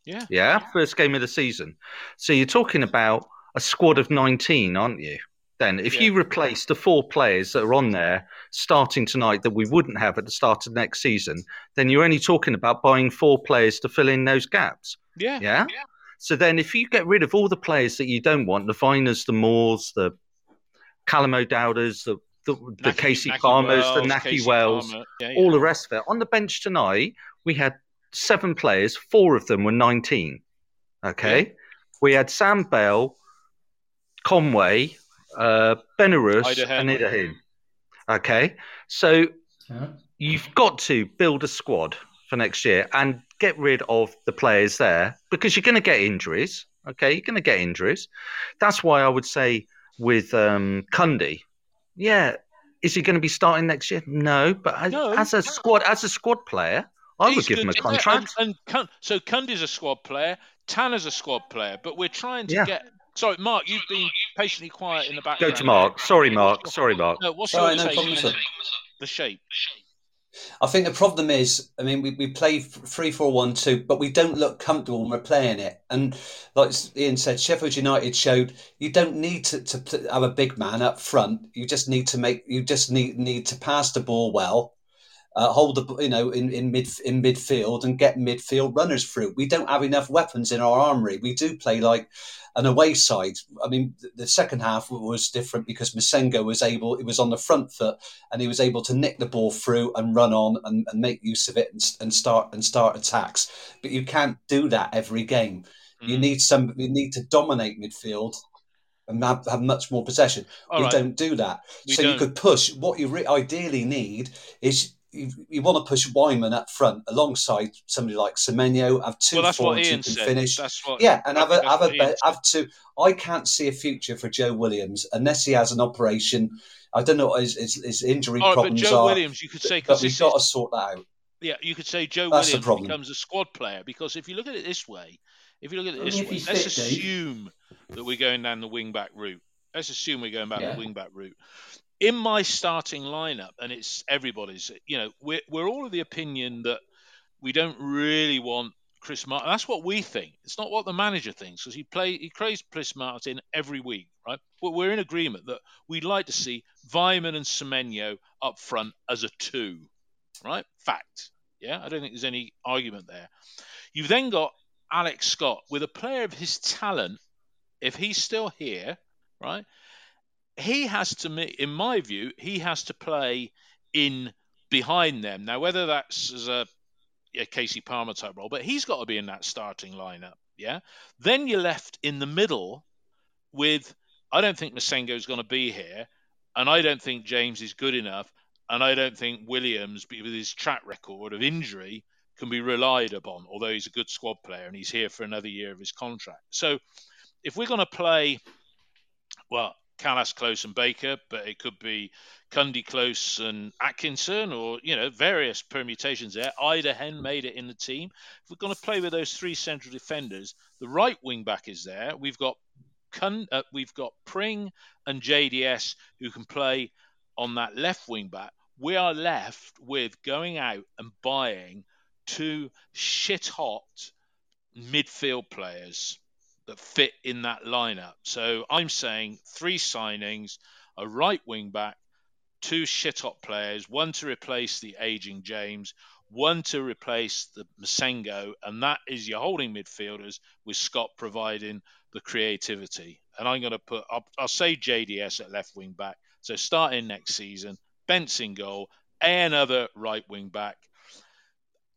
Yeah. Yeah, first game of the season. So you're talking about a squad of 19, aren't you? Then, if Yeah. you replace the four players that are on there starting tonight that we wouldn't have at the start of next season, then you're only talking about buying four players to fill in those gaps. Yeah. Yeah. yeah. So then, if you get rid of all the players that you don't want, the Vyners, the Moors, the Callum O'Dowders, the the, the Nahki- Kasey Nahki Palmers, the Wells, Nahki Kasey Wells, Palmer. Yeah, yeah. all the rest of it. On the bench tonight, we had seven players. Four of them were 19. Okay. We had Sam Bell, Conway, uh, Benarous, Idehen. and Idehen. Okay. So Yeah. you've got to build a squad for next year and get rid of the players there because you're going to get injuries. Okay. You're going to get injuries. That's why I would say with um, Cundy, yeah, is he going to be starting next year? No, but as, No. as a squad, as a squad player, I would He's give him a contract. And, and so Cundy's a squad player, Tanner's a squad player, but we're trying to Yeah. get. Sorry, Mark, you've been patiently quiet in the back. Go to Mark. Sorry, Mark. Sorry, Mark. No, what's Sorry, your no take problem, on sir. the shape? I think the problem is, I mean, we, we play three, four, one, two, but we don't look comfortable when we're playing it. And like Ian said, Sheffield United showed you don't need to, to have a big man up front. You just need to make, you just need need to pass the ball well, uh, hold the, you know, in, in mid in midfield and get midfield runners through. We don't have enough weapons in our armory. We do play like an away side. I mean, the, second half was different because Massengo was able, it was on the front foot and he was able to nick the ball through and run on and, and make use of it and, and start and start attacks. But you can't do that every game. You Mm. need some. You need to dominate midfield and have, have much more possession. All we right. don't do that. We so you don't. could push. What you re- ideally need is. You, you want to push Weimann up front alongside somebody like Semenyo, have two Well, that's forwards who can said. finish. That's what. Yeah, and I have a that's have a be- have two. I can't see a future for Joe Williams unless he has an operation. I don't know what his, his, his injury All right, but Joe are, Williams, you could say but we've got to sort that out. Yeah, you could say Joe That's Williams becomes a squad player because if you look at it this way, if you look at it Only this if way, let's fit, Dave. assume that we're going down the wing back route. Let's assume we're going back Yeah. the wing back route. In my starting lineup, and it's everybody's, you know, we're we're all of the opinion that we don't really want Chris Martin. That's what we think. It's not what the manager thinks because he play he prays Chris Martin every week, right? But we're in agreement that we'd like to see Weimann and Semenyo up front as a two, right? Fact. Yeah, I don't think there's any argument there. You've then got Alex Scott with a player of his talent. If he's still here, right, he has to, in my view, he has to play in behind them. Now, whether that's as a a Kasey Palmer type role, but he's got to be in that starting lineup. Yeah. Then you're left in the middle with I don't think Massengo's going to be here, and I don't think James is good enough, and I don't think Williams, with his track record of injury, can be relied upon. Although he's a good squad player and he's here for another year of his contract. So if we're going to play, well, Kalas, Klose, and Baker, but it could be Cundy, Klose, and Atkinson, or you know various permutations there. Idehen made it in the team. If we're going to play with those three central defenders, the right wing back is there. We've got uh, we've got Pring and JDS who can play on that left wing back. We are left with going out and buying two shit hot midfield players that fit in that lineup. So I'm saying three signings, a right wing back, two shit hot players, one to replace the aging James, one to replace the Massengo, and that is your holding midfielders with Scott providing the creativity. And I'm going to put, I'll, I'll say JDS at left wing back. So starting next season, Benson goal, another right wing back,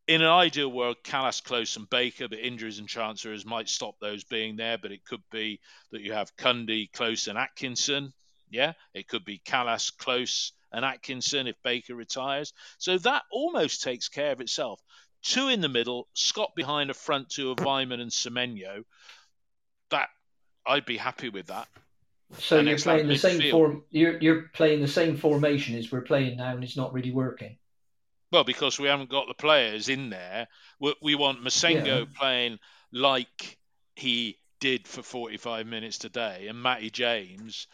in an ideal world, Kalas, Klose, and Baker, but injuries and transfers might stop those being there. But it could be that you have Cundy, Klose, and Atkinson. Yeah, it could be Kalas, Klose, and Atkinson if Baker retires. So that almost takes care of itself. Two in the middle, Scott behind a front two of Weimann and Semenyo. That I'd be happy with that. So and you're playing the same form. You're you're playing the same formation as we're playing now, and it's not really working. Well, because we haven't got the players in there. We, we want Massengo yeah. playing like he did for 45 minutes today, and Matty James,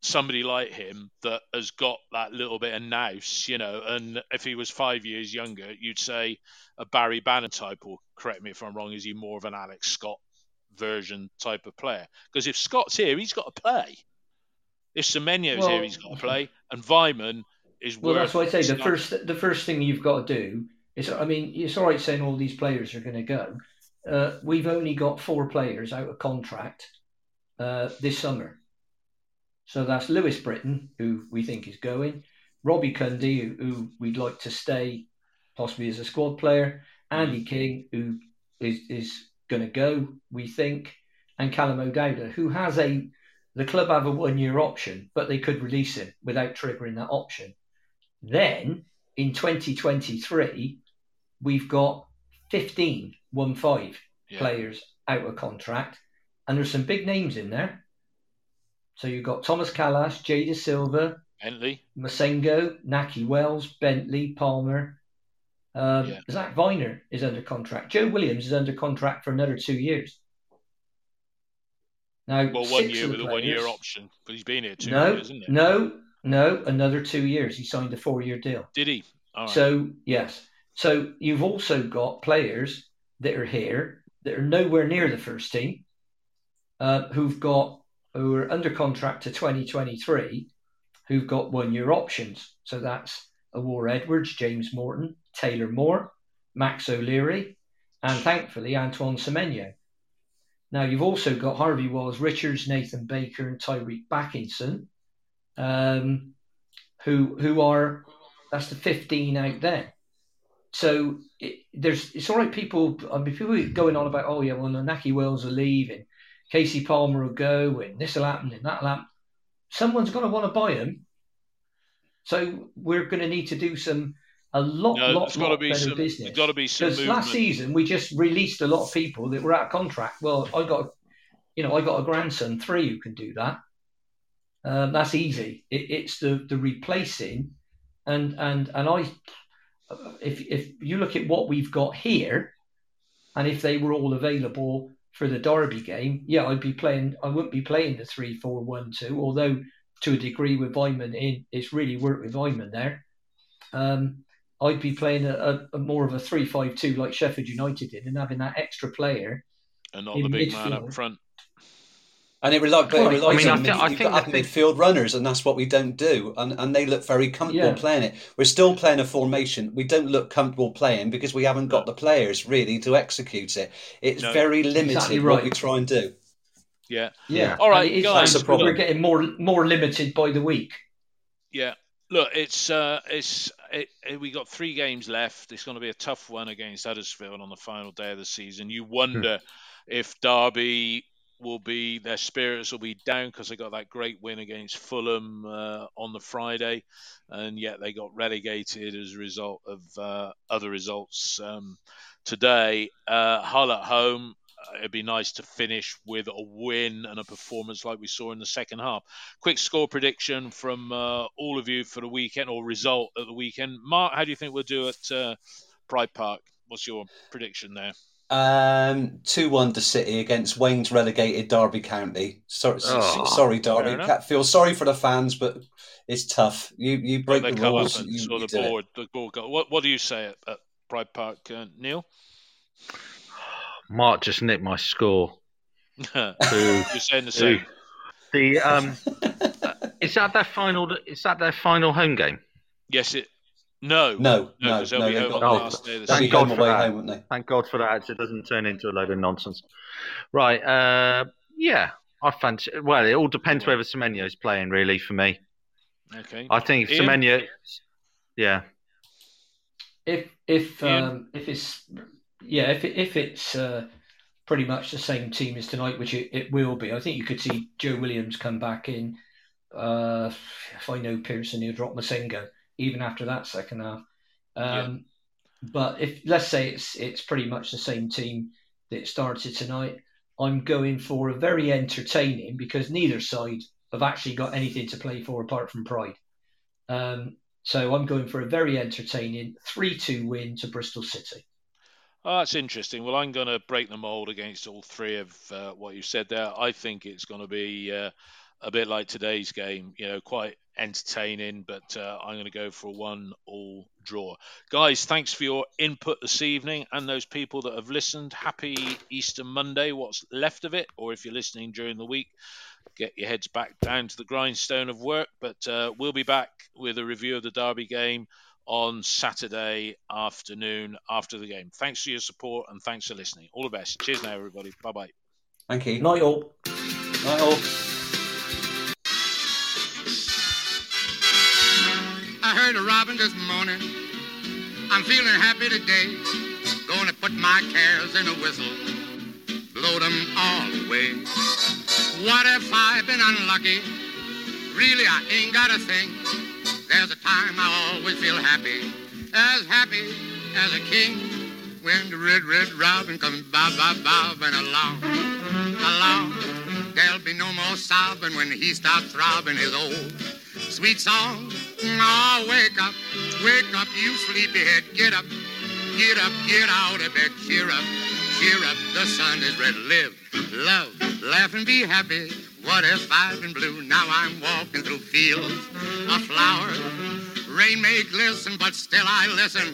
somebody like him that has got that little bit of nous, you know. And if he was five years younger, you'd say a Barry Bannan type, or correct me if I'm wrong, is he more of an Alex Scott version type of player? Because if Scott's here, he's got to play. If Semenyo's well, here, he's got to play. And Weimann is well. That's why I say the first the first thing you've got to do is. I mean, it's all right saying all these players are going to go. Uh, we've only got four players out of contract uh, this summer. So that's Lewis Britton, who we think is going, Robbie Cundy, who, who we'd like to stay possibly as a squad player, Andy King, who is, is going to go, we think, and Callum O'Dowda, who has a the club have a one year option, but they could release him without triggering that option. Then in 2023, we've got 15, one five yeah. players out of contract, and there's some big names in there. So you've got Thomas Kalas, Jada Dasilva, Bentley, Massengo, Nahki Wells, Bentley, Palmer. Um, yeah. Zak Vyner is under contract. Joe Williams is under contract for another two years. Now, well, one year with players, a one-year option, but he's been here two no, years, isn't it? No, no, another two years. He signed a four year deal. Did he? So, yes. So you've also got players that are here that are nowhere near the first team, uh, who've got, who are under contract to 2023, who've got one year options. So that's Owura Edwards, James Morton, Taylor Moore, Max O'Leary, and thankfully Antoine Semenyo. Now you've also got Harvey Wells Richards, Nathan Baker, and Tyreeq Bakinson, um, who who are that's the 15 out there. So it, there's it's all right. People, I mean, people going on about oh yeah, well, Nahki Wells are leaving, Kasey Palmer will go, and this will happen, and that'll happen. Someone's going to want to buy them. So we're going to need to do some a lot, no, lot, lot better some, business. Got to be some because last season we just released a lot of people that were out of contract. Well, I got, you know, I got a grandson, three who can do that. Um, that's easy. It, it's the the replacing, and and and I, if if you look at what we've got here, and if they were all available for the Derby game, yeah, I'd be playing. I wouldn't be playing the three four one two, although to a degree with Weimann in, it's really worked with Weimann there. Um, I'd be playing a, a, a, more of a three five two like Sheffield United did, and having that extra player and not the big midfield. man up front. And it relies, but it relies I mean, on I th- mid, you've got to have midfield runners, and that's what we don't do. And, and they look very comfortable yeah. playing it. We're still playing a formation. We don't look comfortable playing because we haven't got the players really to execute it. It's no. very limited exactly right. what we try and do. Yeah, yeah. All right, guys. That's the problem. We're getting more more limited by the week. Yeah. Look, it's uh, it's it, it, we got three games left. It's going to be a tough one against Huddersfield on the final day of the season. You wonder if Derby will be their spirits will be down because they got that great win against Fulham uh, on the Friday, and yet they got relegated as a result of uh, other results um, today. Uh, Hull at home. Uh, it'd be nice to finish with a win and a performance like we saw in the second half. Quick score prediction from uh, all of you for the weekend or result at the weekend. Mark, how do you think we'll do at uh, Pride Park? What's your prediction there? Um, two one to City against Wayne's relegated Derby County. Sorry, Oh, sorry, Derby. Feel sorry for the fans, but it's tough. You you break they the come rules. You, saw you the do it. board. The board go. What What do you say at, at Pride Park, uh, Neil? Mark just nicked my score. You're saying the same. the um, is that their final? Is that their final home game? Yes, it. No, No, no, no, 'cause they'll no. be they've home on the last day of the they'll thank be season. God for that. home, they? Thank God for that. So it doesn't turn into a load of nonsense. Right. Uh, yeah. I fancy. Well, it all depends whether Semenyo is playing. Really, for me, Okay. I think if Ian? Semenyo. Yeah. If if Ian? um, if it's yeah if it, if it's uh, pretty much the same team as tonight, which it, it will be, I think you could see Joe Williams come back in. Uh, if I know Pearson, he'll drop Massengo even after that second half. Um, But if let's say it's it's pretty much the same team that started tonight, I'm going for a very entertaining because neither side have actually got anything to play for apart from pride. Um, so I'm going for a very entertaining 3 2 win to Bristol City. Oh, that's interesting. Well, I'm going to break the mold against all three of uh, what you said there. I think it's going to be uh, a bit like today's game, you know, quite entertaining, but uh, I'm going to go for a one all draw. Guys, thanks for your input this evening and those people that have listened. Happy Easter Monday, what's left of it, or if you're listening during the week, get your heads back down to the grindstone of work. But uh, we'll be back with a review of the Derby game on Saturday afternoon after the game. Thanks for your support and thanks for listening. All the best. Cheers now, everybody. Bye bye. Thank you. Night all. Night all. Heard a robin this morning. I'm feeling happy today. Gonna put my cares in a whistle, blow them all away. What if I've been unlucky? Really, I ain't got a thing. There's a time I always feel happy, as happy as a king. When the red, red robin comes bob, bob, bobbing along, along. There'll be no more sobbing when he starts throbbing his old sweet song. Oh, wake up, wake up, you sleepyhead. Get up, get up, get out of bed. Cheer up, cheer up. The sun is red. Live, love, laugh and be happy. What if I've been blue? Now I'm walking through fields of flowers. Rain may glisten, but still I listen.